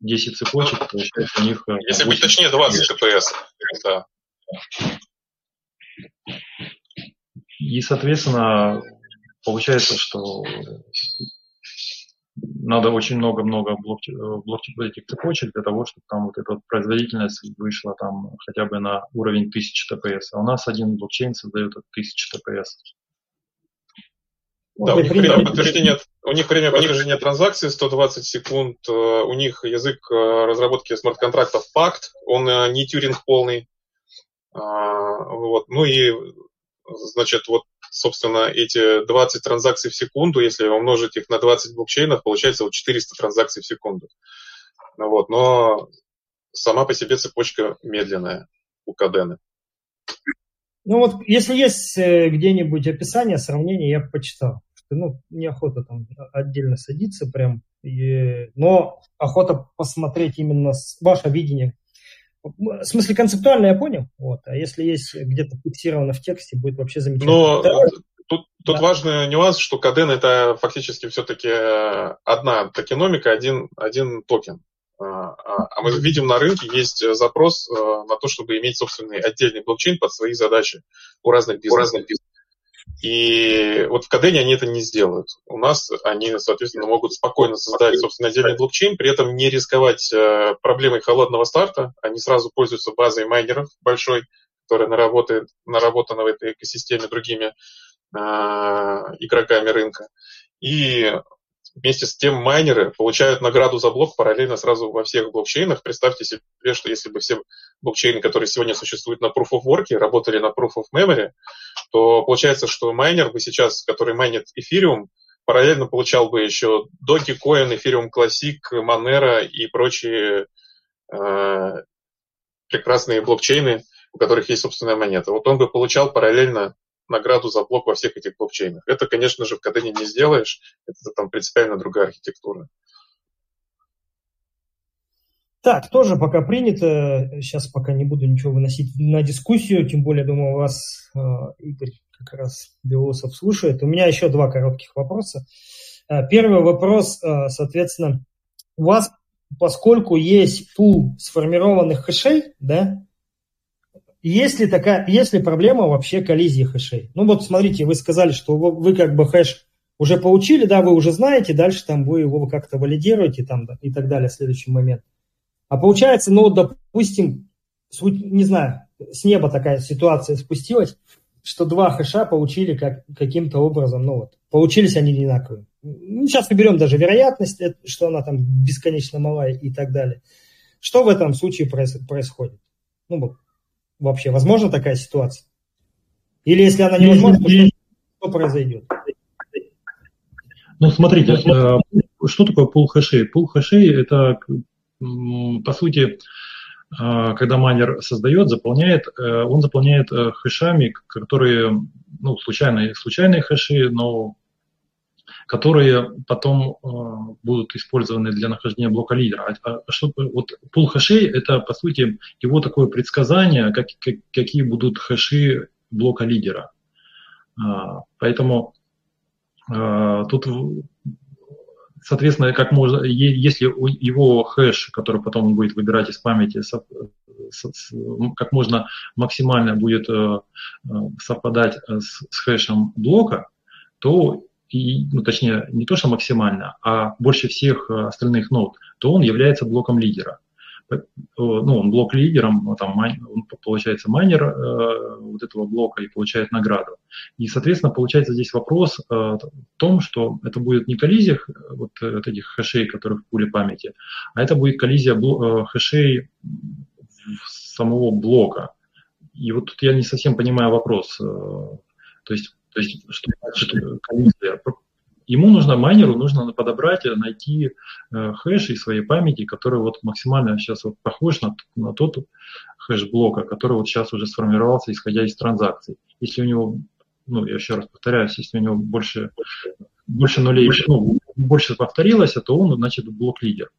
10 цепочек, получается у них... Э, Если быть точнее, 20 ТПС, да. И, соответственно, получается, что надо очень много-много блок, блок этих цепочек для того, чтобы там вот эта вот производительность вышла там хотя бы на уровень 1000 ТПС. А у нас один блокчейн создает 1000 ТПС. Да, у них время подтверждения, у них время подтверждения транзакций 120 секунд, э, у них язык э, разработки смарт-контрактов пакт, он э, не тюринг полный. А, вот. Ну и, значит, вот собственно, эти 20 транзакций в секунду, если умножить их на 20 блокчейнов, получается вот 400 транзакций в секунду. Ну вот, но сама по себе цепочка медленная у Кадены. Ну вот, если есть э, где-нибудь описание, сравнение, я почитал. Ну, неохота там отдельно садиться прям. И, но охота посмотреть именно ваше видение. В смысле, концептуально я понял. Вот. А если есть где-то фиксировано в тексте, будет вообще замечательно. Но да. тут, тут да. важный нюанс, что Каден это фактически все-таки одна токеномика, один, один токен. А, а, а мы видим на рынке есть запрос э, на то, чтобы иметь собственный отдельный блокчейн под свои задачи у разных бизнесов. И вот в Кадене они это не сделают. У нас они, соответственно, могут спокойно создать, собственно, отдельный блокчейн, при этом не рисковать э, проблемой холодного старта. Они сразу пользуются базой майнеров большой, которая наработает, наработана в этой экосистеме другими э, игроками рынка. И вместе с тем майнеры получают награду за блок параллельно сразу во всех блокчейнах. Представьте себе, что если бы все блокчейны, которые сегодня существуют на Proof of Work, работали на Proof of Memory, то получается, что майнер бы сейчас, который майнит эфириум, параллельно получал бы еще Dogecoin, Ethereum Classic, Monero и прочие э, прекрасные блокчейны, у которых есть собственная монета. Вот он бы получал параллельно награду за блок во всех этих блокчейнах. Это, конечно же, в Кадене не сделаешь. Это там принципиально другая архитектура. Так, тоже пока принято. Сейчас пока не буду ничего выносить на дискуссию, тем более, думаю, вас э, Игорь как раз Белосов слушает. У меня еще два коротких вопроса. Э, первый вопрос, э, соответственно, у вас, поскольку есть пул сформированных хэшей, да, есть ли, такая, есть ли проблема вообще коллизии хэшей? Ну вот смотрите, вы сказали, что вы, вы как бы хэш уже получили, да, вы уже знаете, дальше там вы его как-то валидируете там да, и так далее следующий момент. А получается, ну, допустим, не знаю, с неба такая ситуация спустилась, что два хэша получили как, каким-то образом, ну вот, получились они одинаковые. Ну, сейчас мы берем даже вероятность, что она там бесконечно малая и так далее. Что в этом случае происходит? Ну, вот, вообще, возможно такая ситуация? Или если она невозможна, то что произойдет? Ну, смотрите, э, что такое пул хэшей? Пул хэшей – это, по сути, э, когда майнер создает, заполняет, э, он заполняет хэшами, которые, ну, случайные, случайные хэши, но которые потом э, будут использованы для нахождения блока лидера. А, а что, вот пул хэшей – это, по сути, его такое предсказание, как, как, какие будут хэши блока лидера. А, поэтому тут Соответственно, как можно, если его хэш, который потом он будет выбирать из памяти, как можно максимально будет э, э, совпадать с, хэшем блока, то и, ну, точнее, не то, что максимально, а больше всех остальных нод, то он является блоком лидера. Э, ну, он блок лидером, там, он получается майнер э, вот этого блока и получает награду. И, соответственно, получается здесь вопрос э, в том, что это будет не коллизия вот, вот этих хэшей, которые в пуле памяти, а это будет коллизия бл- э, хэшей самого блока. И вот тут я не совсем понимаю вопрос. Э, то есть, то есть что значит коллизия? Ему нужно, майнеру нужно подобрать, найти э, хэш из своей памяти, который вот максимально сейчас вот похож на, на тот хэш блока, который вот сейчас уже сформировался, исходя из транзакций. Если у него, ну, я еще раз повторяюсь, если у него больше, больше нулей, ну, больше повторилось, то он, значит, блок-лидер.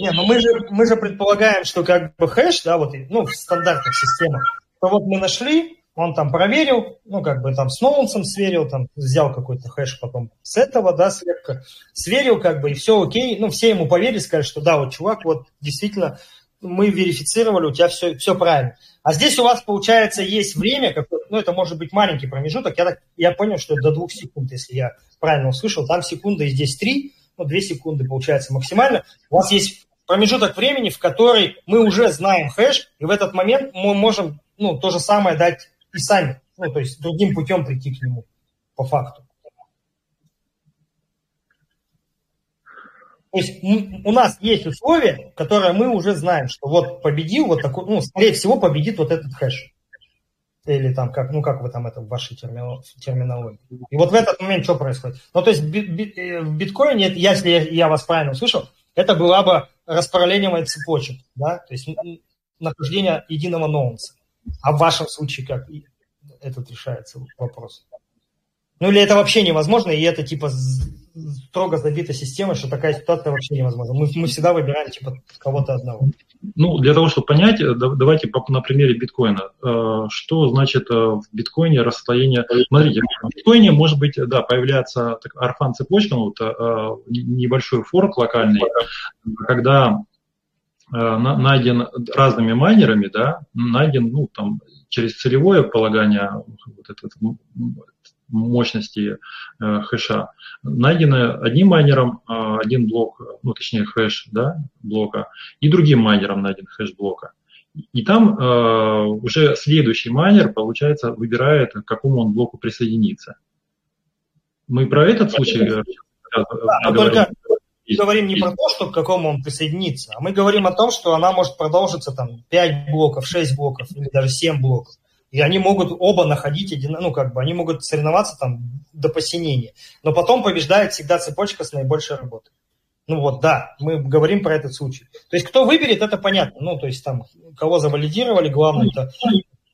Не, ну мы же, мы же предполагаем, что как бы хэш, да, вот, ну, в стандартных системах, то вот мы нашли, он там проверил, ну, как бы там с Ноунсом сверил, там взял какой-то хэш потом с этого, да, слепка, сверил, как бы, и все окей. Ну, все ему поверили, сказали, что да, вот, чувак, вот действительно мы верифицировали, у тебя все, все правильно. А здесь у вас, получается, есть время, как, ну, это может быть маленький промежуток, я, так, я понял, что до двух секунд, если я правильно услышал, там секунда и здесь три, ну, две секунды, получается, максимально. У вас есть промежуток времени, в который мы уже знаем хэш, и в этот момент мы можем, ну, то же самое дать и сами, ну, то есть другим путем прийти к нему по факту. То есть у нас есть условия, которые мы уже знаем, что вот победил вот такой, ну, скорее всего, победит вот этот хэш. Или там, как, ну, как вы там это в вашей терминологии. И вот в этот момент что происходит? Ну, то есть э, в биткоине, если я вас правильно услышал, это была бы распараллеливание цепочек, да, то есть нахождение единого ноунса. А в вашем случае как этот решается вопрос? Ну или это вообще невозможно, и это типа строго забита система, что такая ситуация вообще невозможна. Мы, мы всегда выбираем типа кого-то одного. Ну, для того, чтобы понять, э, давайте на примере биткоина. Э, что значит э, в биткоине расстояние? Смотрите, в биткоине может быть, да, появляется арфан цепочка, ну, вот, небольшой форк локальный, когда найден разными майнерами, да, найден, ну, там, через целевое полагание вот этот, мощности э, хэша, найдено одним майнером э, один блок, ну, точнее, хэш, да, блока, и другим майнером найден хэш блока. И там э, уже следующий майнер, получается, выбирает, к какому он блоку присоединиться. Мы про этот случай да, а только мы говорим не про то, что к какому он присоединится, а мы говорим о том, что она может продолжиться там 5 блоков, 6 блоков или даже 7 блоков. И они могут оба находить, один, ну, как бы, они могут соревноваться там до посинения. Но потом побеждает всегда цепочка с наибольшей работой. Ну вот, да, мы говорим про этот случай. То есть, кто выберет, это понятно. Ну, то есть, там, кого завалидировали, главное это.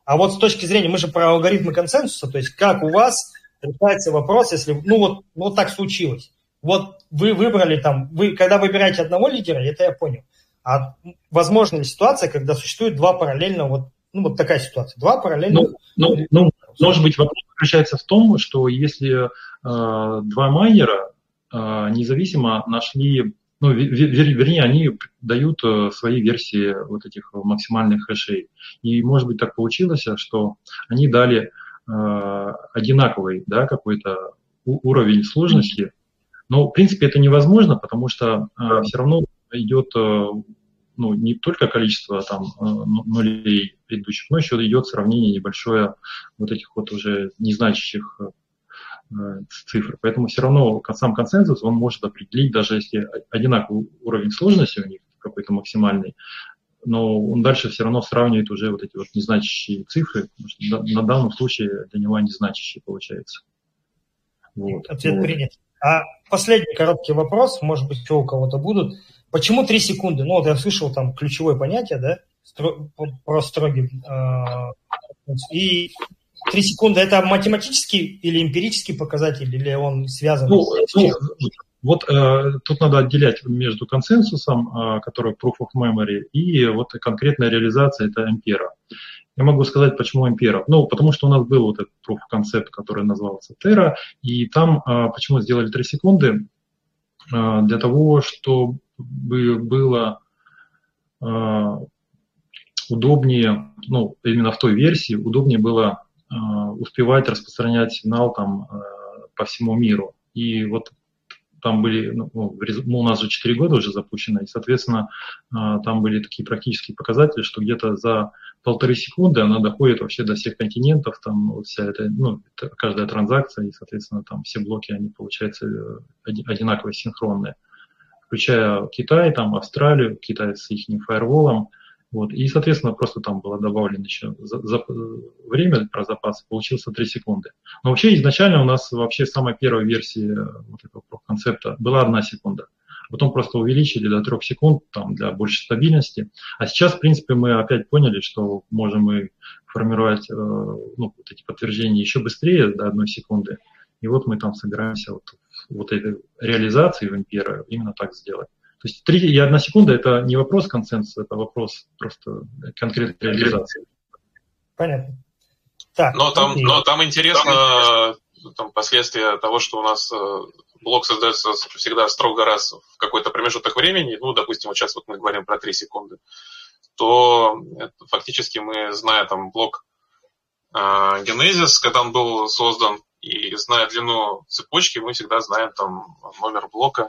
А вот с точки зрения, мы же про алгоритмы консенсуса, то есть, как у вас решается вопрос, если, ну, вот, ну, вот так случилось. Вот вы выбрали там, вы, когда выбираете одного лидера, это я понял. А возможна ли ситуация, когда существует два параллельно вот ну, вот такая ситуация. Два параллельно. Ну, ну, ну может быть, вопрос заключается в том, что если э, два майнера э, независимо нашли, ну, вер, вер, вернее, они дают э, свои версии вот этих максимальных хэшей. И, может быть, так получилось, что они дали э, одинаковый, да, какой-то уровень сложности. Но, в принципе, это невозможно, потому что э, все равно идет э, ну, не только количество там э, нулей предыдущих, но еще идет сравнение небольшое вот этих вот уже незначащих э, цифр. Поэтому все равно сам консенсус он может определить, даже если одинаковый уровень сложности у них какой-то максимальный, но он дальше все равно сравнивает уже вот эти вот незначащие цифры, потому что на данном случае для него они значащие получается. Вот. Ответ вот. принят. А последний короткий вопрос, может быть, еще у кого-то будут. Почему 3 секунды? Ну, вот я слышал там ключевое понятие, да, стро, про строгий. Э, и 3 секунды это математический или эмпирический показатель, или он связан ну, с... Ну, вот э, тут надо отделять между консенсусом, э, который proof of memory, и вот конкретная реализация, это ампера. Я могу сказать, почему Ампера. Ну, потому что у нас был вот этот концепт, который назывался Terra, и там а, почему сделали 3 секунды? А, для того, чтобы было а, удобнее, ну, именно в той версии, удобнее было успевать распространять сигнал там по всему миру. И вот там были, ну, ну, у нас же 4 года уже запущено, и, соответственно, а, там были такие практические показатели, что где-то за полторы секунды она доходит вообще до всех континентов, там вот вся эта, ну, каждая транзакция, и, соответственно, там все блоки, они, получаются э, одинаково синхронные, включая Китай, там, Австралию, Китай с их фаерволом, вот. И, соответственно, просто там было добавлено еще за, за, время про запас, получился 3 секунды. Но вообще изначально у нас вообще самая первая версия вот этого концепта была 1 секунда. Потом просто увеличили до 3 секунд там, для большей стабильности. А сейчас, в принципе, мы опять поняли, что можем мы формировать э, ну, вот эти подтверждения еще быстрее до 1 секунды. И вот мы там собираемся вот, вот этой реализации в Импера именно так сделать. То есть 3 и 1 секунда – это не вопрос консенсуса, это вопрос просто конкретной реализации. Понятно. Так, но, там, но там интересно там, последствия того, что у нас э, блок создается всегда строго раз в какой-то промежуток времени, ну, допустим, вот сейчас вот мы говорим про 3 секунды, то фактически мы, зная там блок э, Genesis, когда он был создан, и зная длину цепочки, мы всегда знаем там номер блока,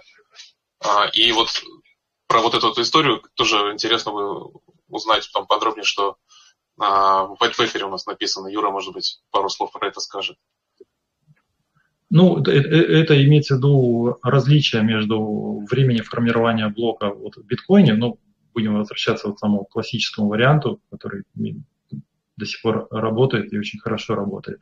а, и вот про вот эту историю тоже интересно бы узнать там подробнее, что а, в white paper у нас написано. Юра, может быть, пару слов про это скажет. Ну, это, это имеется в виду различие между временем формирования блока вот в биткоине, ну, будем возвращаться вот к самому классическому варианту, который до сих пор работает и очень хорошо работает,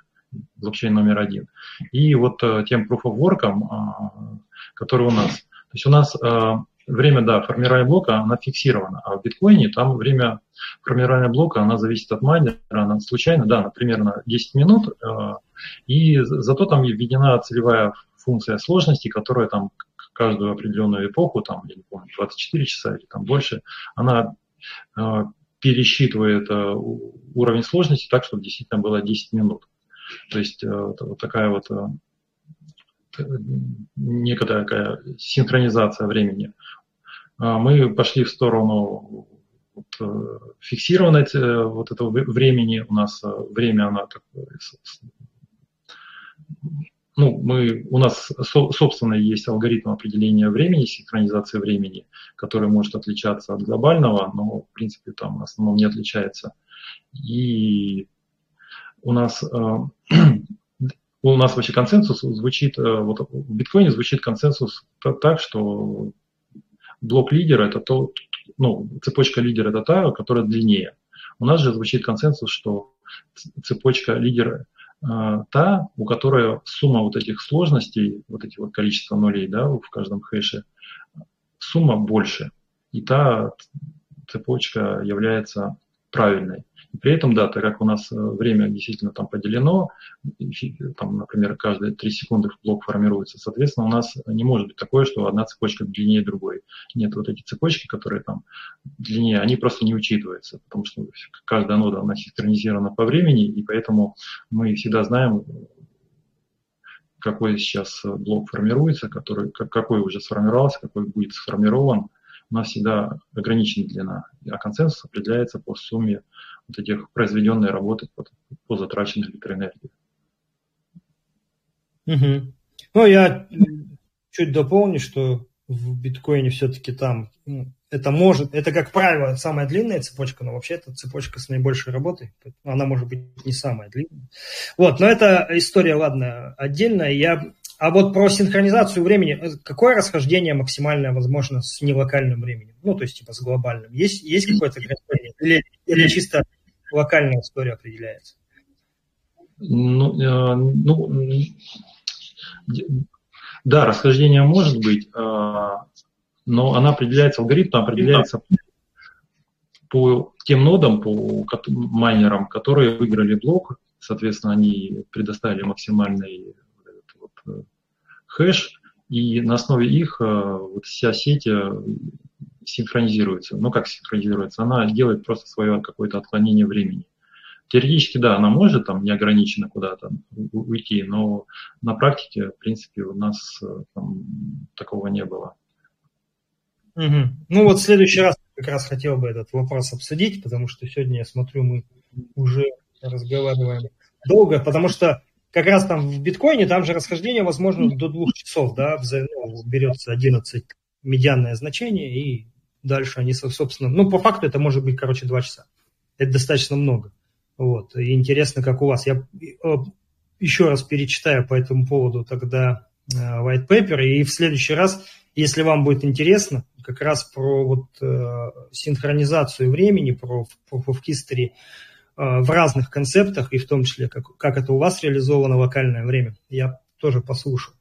блокчейн номер один. И вот э, тем proof of work, а, который у нас. То есть у нас э, время, да, формирования блока, она фиксирована, а в биткоине там время формирования блока, она зависит от майнера, она случайно, да, например, на 10 минут, э, и зато там введена целевая функция сложности, которая там каждую определенную эпоху, там, я не помню, 24 часа или там больше, она э, пересчитывает э, уровень сложности так, чтобы действительно было 10 минут. То есть вот такая вот некая синхронизация времени. А мы пошли в сторону вот, э, фиксированной э, вот этого времени. У нас э, время, она такое, ну, мы, у нас собственно есть алгоритм определения времени, синхронизации времени, который может отличаться от глобального, но в принципе там в основном не отличается. И у нас у нас вообще консенсус звучит, вот в биткоине звучит консенсус так, что блок лидера это то, ну, цепочка лидера это та, которая длиннее. У нас же звучит консенсус, что цепочка лидера э, та, у которой сумма вот этих сложностей, вот этих вот количества нулей, да, в каждом хэше, сумма больше. И та цепочка является правильной. При этом, да, так как у нас э, время действительно там поделено, там, например, каждые 3 секунды блок формируется, соответственно, у нас не может быть такое, что одна цепочка длиннее другой. Нет, вот эти цепочки, которые там длиннее, они просто не учитываются, потому что каждая нода, она синхронизирована по времени, и поэтому мы всегда знаем, какой сейчас блок формируется, который, какой уже сформировался, какой будет сформирован, у нас всегда ограничена длина, а консенсус определяется по сумме вот этих произведенной работы по, по затраченной электроэнергии. Угу. Ну, я чуть дополню, что в биткоине все-таки там ну, это может, это как правило самая длинная цепочка, но вообще это цепочка с наибольшей работой. Она может быть не самая длинная. Вот, но это история, ладно, отдельная. Я а вот про синхронизацию времени, э, какое расхождение максимальное возможно с нелокальным временем? Ну, то есть, типа, с глобальным. Есть, есть какое-то расхождение? Или, или чисто локальная история определяется? Ну, э, ну, да, расхождение может быть, э, но она определяется, алгоритм определяется по тем нодам, по майнерам, которые выиграли блок, соответственно, они предоставили максимальный вот, хэш, и на основе их вот вся сеть синхронизируется. Ну, как синхронизируется? Она делает просто свое какое-то отклонение времени. Теоретически, да, она может там неограниченно куда-то уйти, но на практике, в принципе, у нас э, там, такого не было. Угу. Ну вот в следующий раз как раз хотел бы этот вопрос обсудить, потому что сегодня, я смотрю, мы уже разговариваем долго, потому что как раз там в биткоине, там же расхождение возможно до двух часов, да, ну, берется 11 медианное значение, и дальше они, собственно, ну, по факту это может быть, короче, два часа. Это достаточно много. Вот. И интересно, как у вас. Я э, еще раз перечитаю по этому поводу тогда э, white paper, и в следующий раз, если вам будет интересно, как раз про вот э, синхронизацию времени, про Proof of History в разных концептах, и в том числе, как, как это у вас реализовано локальное время, я тоже послушаю.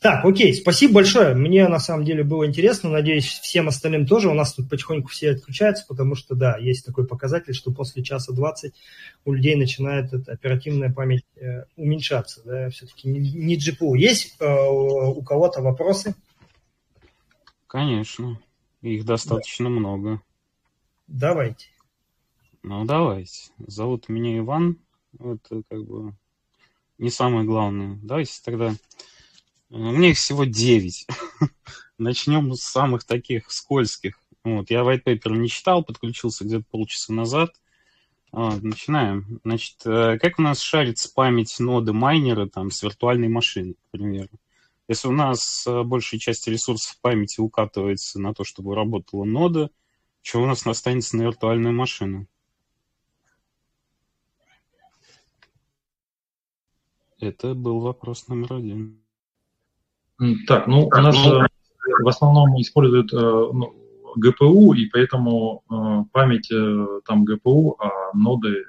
Так, окей, спасибо большое. Мне на самом деле было интересно. Надеюсь, всем остальным тоже. У нас тут потихоньку все отключаются, потому что, да, есть такой показатель, что после часа 20 у людей начинает эта оперативная память э, уменьшаться. Да, все-таки не, не GPU. Есть э, у кого-то вопросы? Конечно. Их достаточно да. много. Давайте. Ну, давайте. Зовут меня Иван. Это как бы не самое главное. Давайте тогда... У меня их всего 9. Начнем с самых таких скользких. Вот, я white paper не читал, подключился где-то полчаса назад. Вот, начинаем. Значит, э, как у нас шарится память ноды майнера там, с виртуальной машины, к примеру? Если у нас э, большая часть ресурсов памяти укатывается на то, чтобы работала нода, что у нас останется на виртуальную машину? Это был вопрос номер один. Так, ну, у нас ну, в основном используют э, ну, ГПУ, и поэтому э, память э, там ГПУ, а ноды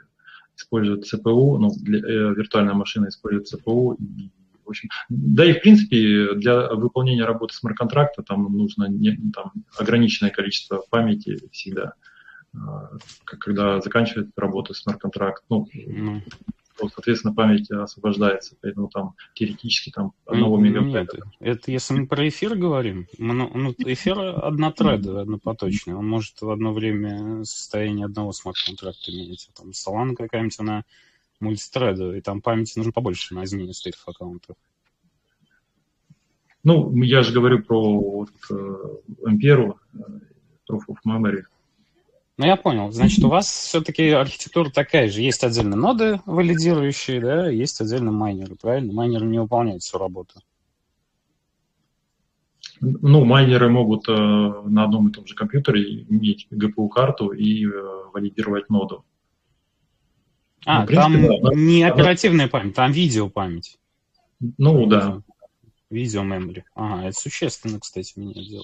используют ЦПУ, ну, для, виртуальная машина использует ЦПУ. И, в общем, да и, в принципе, для выполнения работы смарт-контракта там нужно не, там, ограниченное количество памяти всегда когда заканчивает работу смарт-контракт. Ну, mm то, соответственно, память освобождается, поэтому там теоретически там одного мегабайта. Нет, это если мы про эфир говорим, ну, ну эфир однотреда, однопоточный, он может в одно время состояние одного смарт-контракта иметь, а там Solana какая-нибудь, она мультитреда, и там памяти нужно побольше на изменение стейтов аккаунтов. Ну, я же говорю про вот, э, Ampere, э, Proof of Memory. Ну, я понял. Значит, у вас все-таки архитектура такая же. Есть отдельно ноды валидирующие, да, есть отдельно майнеры, правильно? Майнеры не выполняют всю работу. Ну, майнеры могут э, на одном и том же компьютере иметь GPU-карту и э, валидировать ноду. А, ну, принципе, там да, не она... оперативная память, там видеопамять. Ну, да. Видео memory. Ага, это существенно, кстати, меня дело.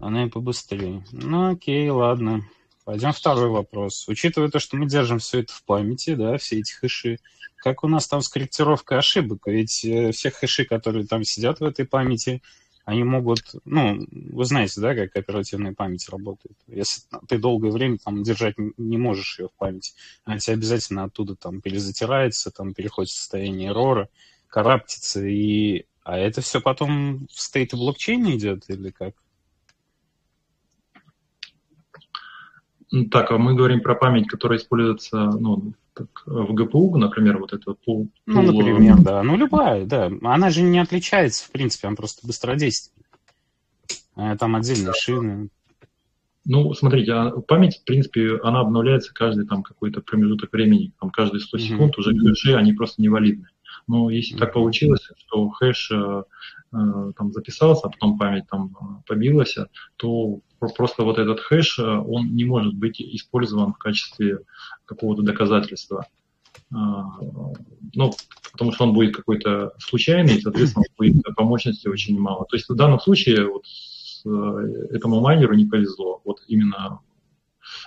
Она и побыстрее. Ну, окей, ладно. Пойдем второй вопрос. Учитывая то, что мы держим все это в памяти, да, все эти хэши, как у нас там с корректировкой ошибок? Ведь э, все хэши, которые там сидят в этой памяти, они могут, ну, вы знаете, да, как оперативная память работает. Если ты долгое время там держать не можешь ее в памяти, она тебе обязательно оттуда там перезатирается, там переходит в состояние эрора, караптится, и... А это все потом в стейте блокчейна идет или как? Так, а мы говорим про память, которая используется ну, так, в ГПУ, например, вот это пул. Ну, например, да. Ну, любая, да. Она же не отличается, в принципе, она просто быстродейственная. А там отдельные шины. Ну, смотрите, а память, в принципе, она обновляется каждый там какой-то промежуток времени. Там каждые 100 секунд mm-hmm. уже хэши, они просто невалидны. Но если mm-hmm. так получилось, что хэш э, э, там записался, а потом память там э, побилась, то просто вот этот хэш, он не может быть использован в качестве какого-то доказательства. Ну, потому что он будет какой-то случайный, и, соответственно, будет по мощности очень мало. То есть в данном случае вот этому майнеру не повезло. Вот именно,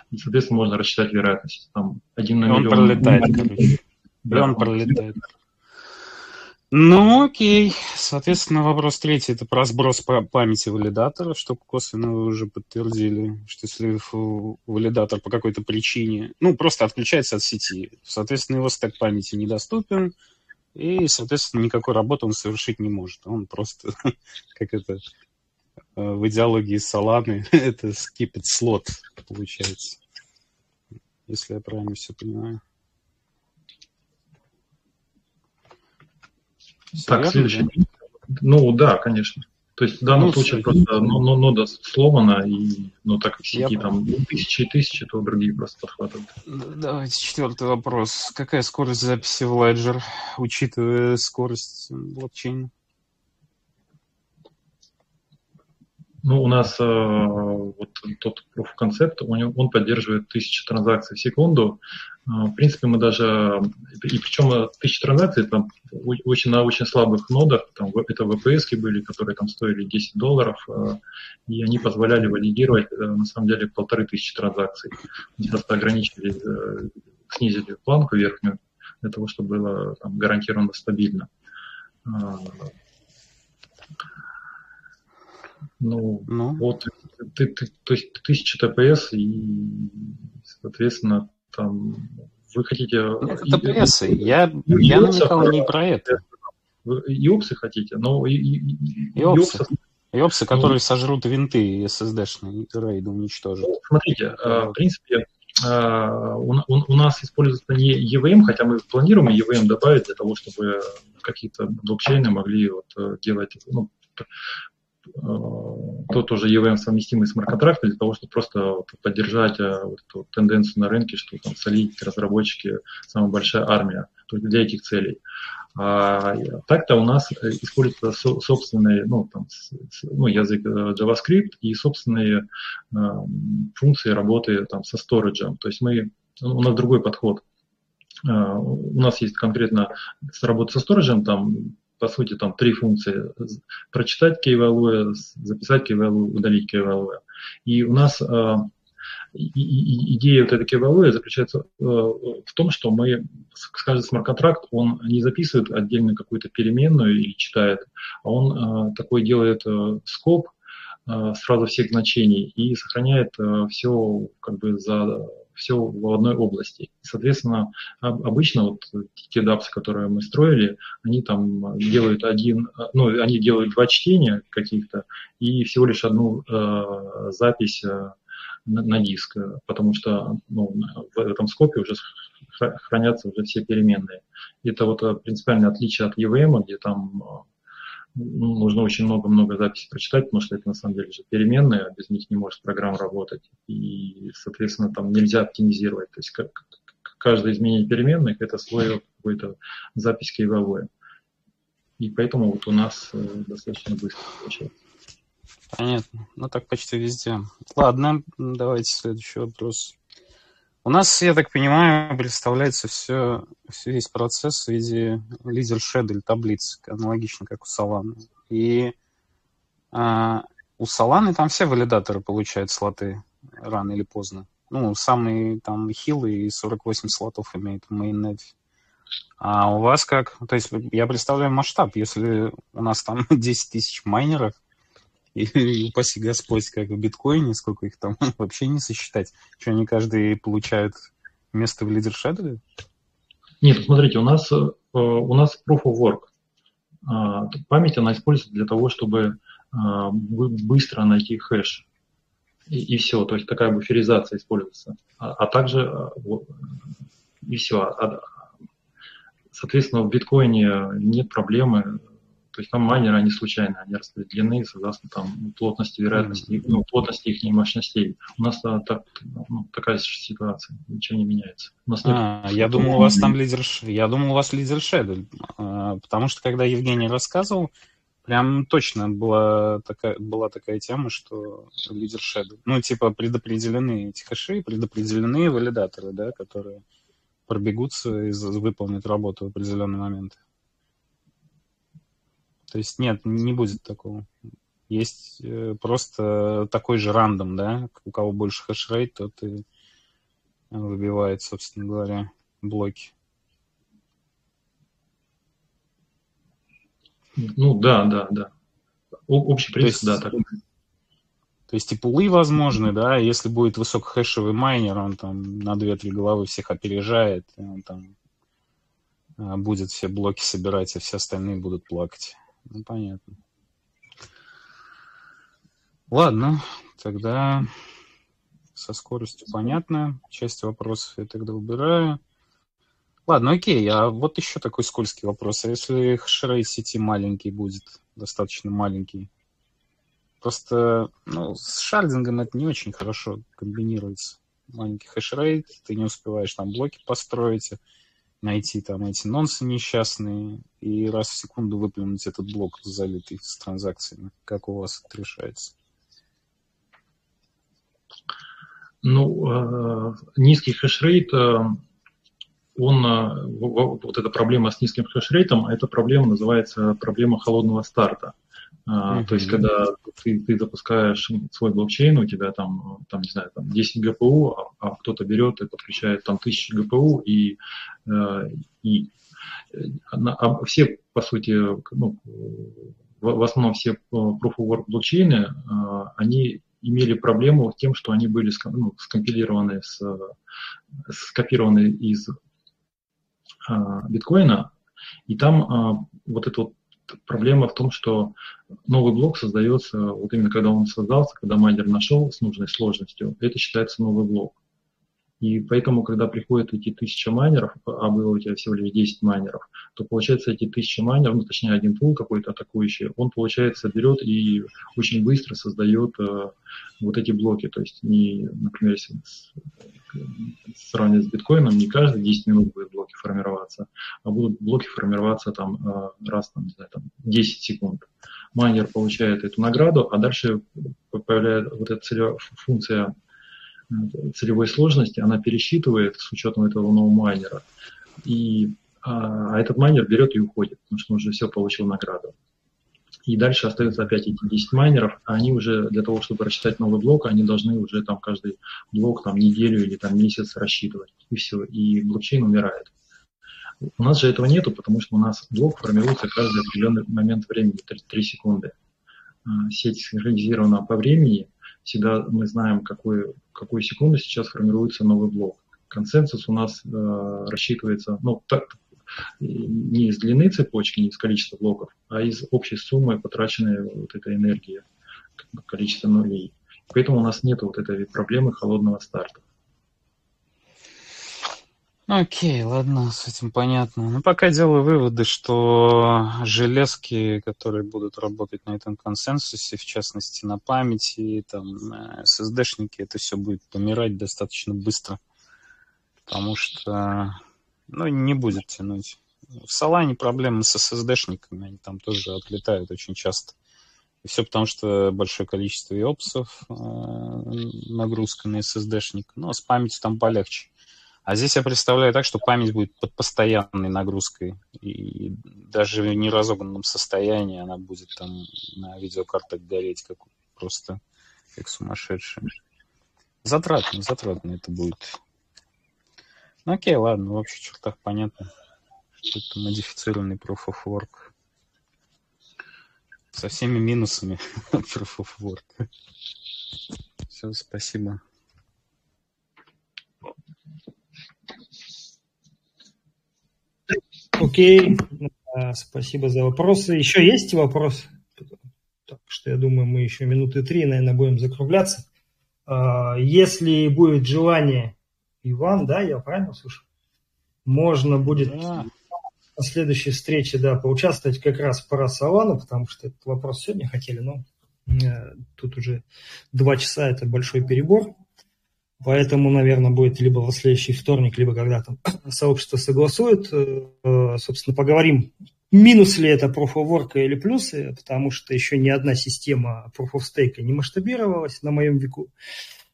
и, соответственно, можно рассчитать вероятность. Там один на миллион. Он пролетает, короче. Да, он пролетает. Ну, окей. Соответственно, вопрос третий – это про сброс памяти валидатора, что косвенно вы уже подтвердили, что если валидатор по какой-то причине, ну, просто отключается от сети, соответственно, его стек памяти недоступен, и, соответственно, никакой работы он совершить не может. Он просто, как это, э, в идеологии Соланы, это skip it slot получается. если я правильно все понимаю. Так, следующий. Ну да, конечно. То есть в данном ну, случае просто ну, ну, нода сломана, и ну, так как сети там тысячи и тысячи, то другие просто подхватывают. Давайте четвертый вопрос. Какая скорость записи в Ledger, учитывая скорость блокчейна? Ну, у нас э, вот тот proof of concept, он, он поддерживает тысячи транзакций в секунду. Э, в принципе, мы даже, и причем тысячи транзакций там очень, на очень слабых нодах, там, это VPS были, которые там стоили 10 долларов, э, и они позволяли валидировать, э, на самом деле, полторы тысячи транзакций. Мы просто ограничили, э, снизили планку верхнюю, для того, чтобы было там, гарантированно стабильно. Ну, ну, вот, ты, ты, то есть тысяча ТПС и, соответственно, там вы хотите... Это ТПС, я, я намекал не про это. Иопсы хотите, но и, и, которые ну, сожрут винты SSD-шные, рейды уничтожат. Ну, смотрите, э, в принципе, э, у нас используется не EVM, хотя мы планируем EVM добавить для того, чтобы какие-то блокчейны могли вот э, делать ну, тот тоже EVM совместимый с смарт-контрактом для того, чтобы просто поддержать э, вот эту тенденцию на рынке, что там солить разработчики самая большая армия для этих целей. А так-то у нас э, используется собственный ну, там, ну, язык э, JavaScript и собственные э, функции работы там, со сториджем. То есть мы, у нас другой подход. Uh, у нас есть конкретно работа со сториджем, там по сути, там три функции. Прочитать key записать key удалить key И у нас э, идея вот этой key заключается э, в том, что мы, скажем, смарт-контракт, он не записывает отдельно какую-то переменную или читает, а он э, такой делает скоп сразу всех значений и сохраняет все как бы за все в одной области. Соответственно, обычно вот те дапсы, которые мы строили, они там делают один, ну, они делают два чтения каких-то и всего лишь одну э, запись э, на, на диск, потому что ну, в этом скопе уже хранятся уже все переменные. Это вот э, принципиальное отличие от EVM, где там ну, нужно очень много-много записей прочитать, потому что это на самом деле же переменные, без них не может программа работать. И, соответственно, там нельзя оптимизировать. То есть как, каждое изменение переменных – это свое какое-то запись кривовое. И поэтому вот у нас э, достаточно быстро получается. Понятно. Ну так почти везде. Ладно, давайте следующий вопрос. У нас, я так понимаю, представляется все, весь процесс в виде лидер шедель таблицы, аналогично как у Solana. И а, у Solana там все валидаторы получают слоты рано или поздно. Ну, самый там хилый 48 слотов имеет в mainnet. А у вас как? То есть я представляю масштаб. Если у нас там 10 тысяч майнеров, и, упаси Господь, как в биткоине, сколько их там вообще не сосчитать. Что, они каждый получают место в лидер шедле? Нет, смотрите, у нас, э, у нас proof of work. А, память, она используется для того, чтобы а, быстро найти хэш. И, и все, то есть такая буферизация используется. А, а также а, и все. Соответственно, в биткоине нет проблемы то есть там майнеры, они случайно, они распределены согласно там плотности вероятности, ну, плотности их мощностей. У нас а, так, ну, такая ситуация, ничего не меняется. У нас нет, а, я думал, у вас там лидер, я думал, у вас лидер шедель, а, потому что когда Евгений рассказывал, прям точно была такая, была такая тема, что лидер шедель. Ну, типа предопределены эти хэши, предопределены валидаторы, да, которые пробегутся и выполнят работу в определенный момент. То есть нет, не будет такого. Есть э, просто такой же рандом, да, у кого больше хешрейт, тот и выбивает, собственно говоря, блоки. Ну да, да, да. Общий принцип, да, так. То есть и пулы возможны, да, если будет высокохэшевый майнер, он там на 2-3 головы всех опережает, и он там а, будет все блоки собирать, а все остальные будут плакать. Ну, понятно. Ладно, тогда со скоростью понятно. Часть вопросов я тогда убираю. Ладно, окей, а вот еще такой скользкий вопрос. А если hashrate сети маленький будет, достаточно маленький? Просто ну, с sharding ом это не очень хорошо комбинируется. Маленький hashrate, ты не успеваешь там блоки построить, найти там эти nonce ы несчастные и раз в секунду выплюнуть этот блок, залитый с транзакциями. Как у вас это решается? Ну, э, низкий хешрейт, э, он, э, вот эта проблема с низким хешрейтом, эта проблема называется проблема холодного старта. Mm-hmm. То есть, когда ты, ты запускаешь свой блокчейн, у тебя там, там не знаю, там 10 ГПУ, а, а кто-то берет и подключает там 1000 ГПУ, и, и а все, по сути, ну, в, в основном все Proof of Work блокчейны, они имели проблему с тем, что они были ну, скомпилированы, с, скопированы из биткоина, и там вот эта вот проблема в том, что новый блок создается, вот именно когда он создался, когда майнер нашел с нужной сложностью, это считается новый блок. И поэтому, когда приходят эти тысячи майнеров, а было у тебя всего лишь 10 майнеров, то получается эти тысячи майнеров, ну точнее один пул какой-то атакующий, он получается берет и очень быстро создает э, вот эти блоки. То есть, не, например, если сравнивать с биткоином, не каждые 10 минут будут блоки формироваться, а будут блоки формироваться там э, раз там, не знаю, там 10 секунд. Майнер получает эту награду, а дальше появляется вот эта целевая функция целевой сложности, она пересчитывает с учетом этого нового майнера. И, а, а этот майнер берет и уходит, потому что он уже все получил награду. И дальше остается опять эти 10 майнеров, а они уже для того, чтобы рассчитать новый блок, они должны уже там каждый блок там неделю или там месяц рассчитывать. И все, и блокчейн умирает. У нас же этого нету, потому что у нас блок формируется каждый определенный момент времени, 3, 3 секунды. А, сеть синхронизирована по времени, всегда мы знаем, какую, какую секунду сейчас формируется новый блок. Консенсус у нас э, рассчитывается, ну, так, не из длины цепочки, не из количества блоков, а из общей суммы потраченной вот этой энергии, количества нулей. Поэтому у нас нет вот этой проблемы холодного старта. Окей, ладно, с этим понятно. Ну, пока делаю выводы, что железки, которые будут работать на этом консенсусе, в частности на памяти, там, SSD-шники, это все будет помирать достаточно быстро. Потому что, ну, не будет тянуть. В Solana проблемы с SSD-шниками, они там тоже отлетают очень часто. И все потому, что большое количество иопсов, э, нагрузка на SSD-шник. Но ну, а с памятью там полегче. А здесь я представляю так, что память будет под постоянной нагрузкой. И даже в неразогнанном состоянии она будет там на видеокартах гореть как просто как сумасшедшая. Затратно, затратно это будет. Ну окей, ладно, в общих чертах понятно. Это модифицированный Proof of Work. Со всеми минусами Proof of Work. Все, спасибо. Окей, спасибо за вопросы. Еще есть вопросы? Так что я думаю, мы еще минуты три, наверное, будем закругляться. А, если будет желание, Иван, да, я правильно слышу? Можно будет да. на следующей встрече, да, поучаствовать как раз по Рассавану, потому что этот вопрос сегодня хотели, но э, тут уже два часа, это большой перебор. Поэтому, наверное, будет либо в следующий вторник, либо когда там сообщество согласует. Э, собственно, поговорим, минус ли это Proof of Work или плюсы, потому что еще ни одна система Proof of Stake не масштабировалась на моем веку.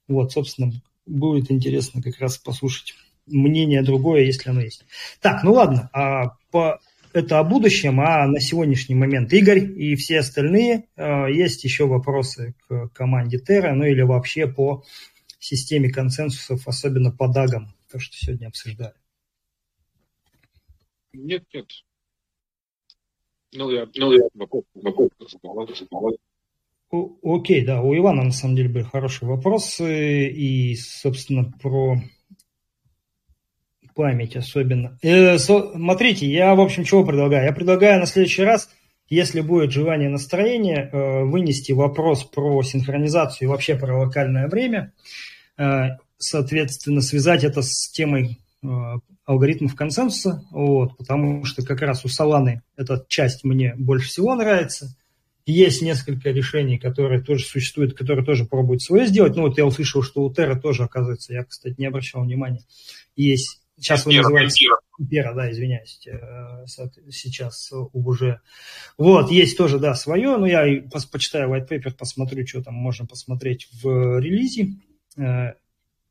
Вот, собственно, будет интересно как раз послушать мнение другое, если оно есть. Так, ну ладно, а по это о будущем, а на сегодняшний момент Игорь и все остальные, э, есть еще вопросы к команде Terra, ну или вообще по системе консенсусов, особенно по дагам, то, что сегодня обсуждали? Нет, нет. Ну, я, ну, я вопрос, вопрос, Окей, да, у Ивана на самом деле были хорошие вопросы, и, собственно, про память особенно. Э, смотрите, я, в общем, чего предлагаю? Я предлагаю на следующий раз, если будет желание настроения, э, вынести вопрос про синхронизацию и вообще про локальное время. Соответственно, связать это с темой алгоритмов консенсуса, вот, потому что как раз у Solana эта часть мне больше всего нравится. Есть несколько решений, которые тоже существуют, которые тоже пробуют свое сделать. Ну вот я услышал, что у Terra тоже, оказывается, я, кстати, не обращал внимания, есть Сейчас вы называете... Пера, да, извиняюсь, э, сейчас уже. Вот, есть тоже, да, свое, но я почитаю white paper, посмотрю, что там можно посмотреть в релизе. Э,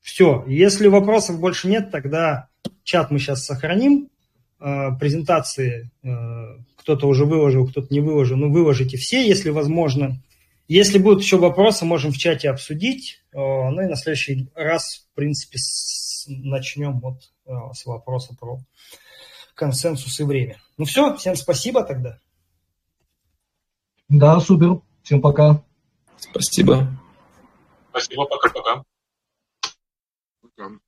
Все, если вопросов больше нет, тогда чат мы сейчас сохраним. Э, презентации кто-то уже выложил, кто-то не выложил. Ну, выложите все, если возможно. Если будут еще вопросы, можем в чате обсудить. Ну и на следующий раз, в принципе, начнем вот Э, с вопроса про консенсус и время. Ну все, всем спасибо тогда. Да, супер. Всем пока. Спасибо. Спасибо, пока-пока. Пока.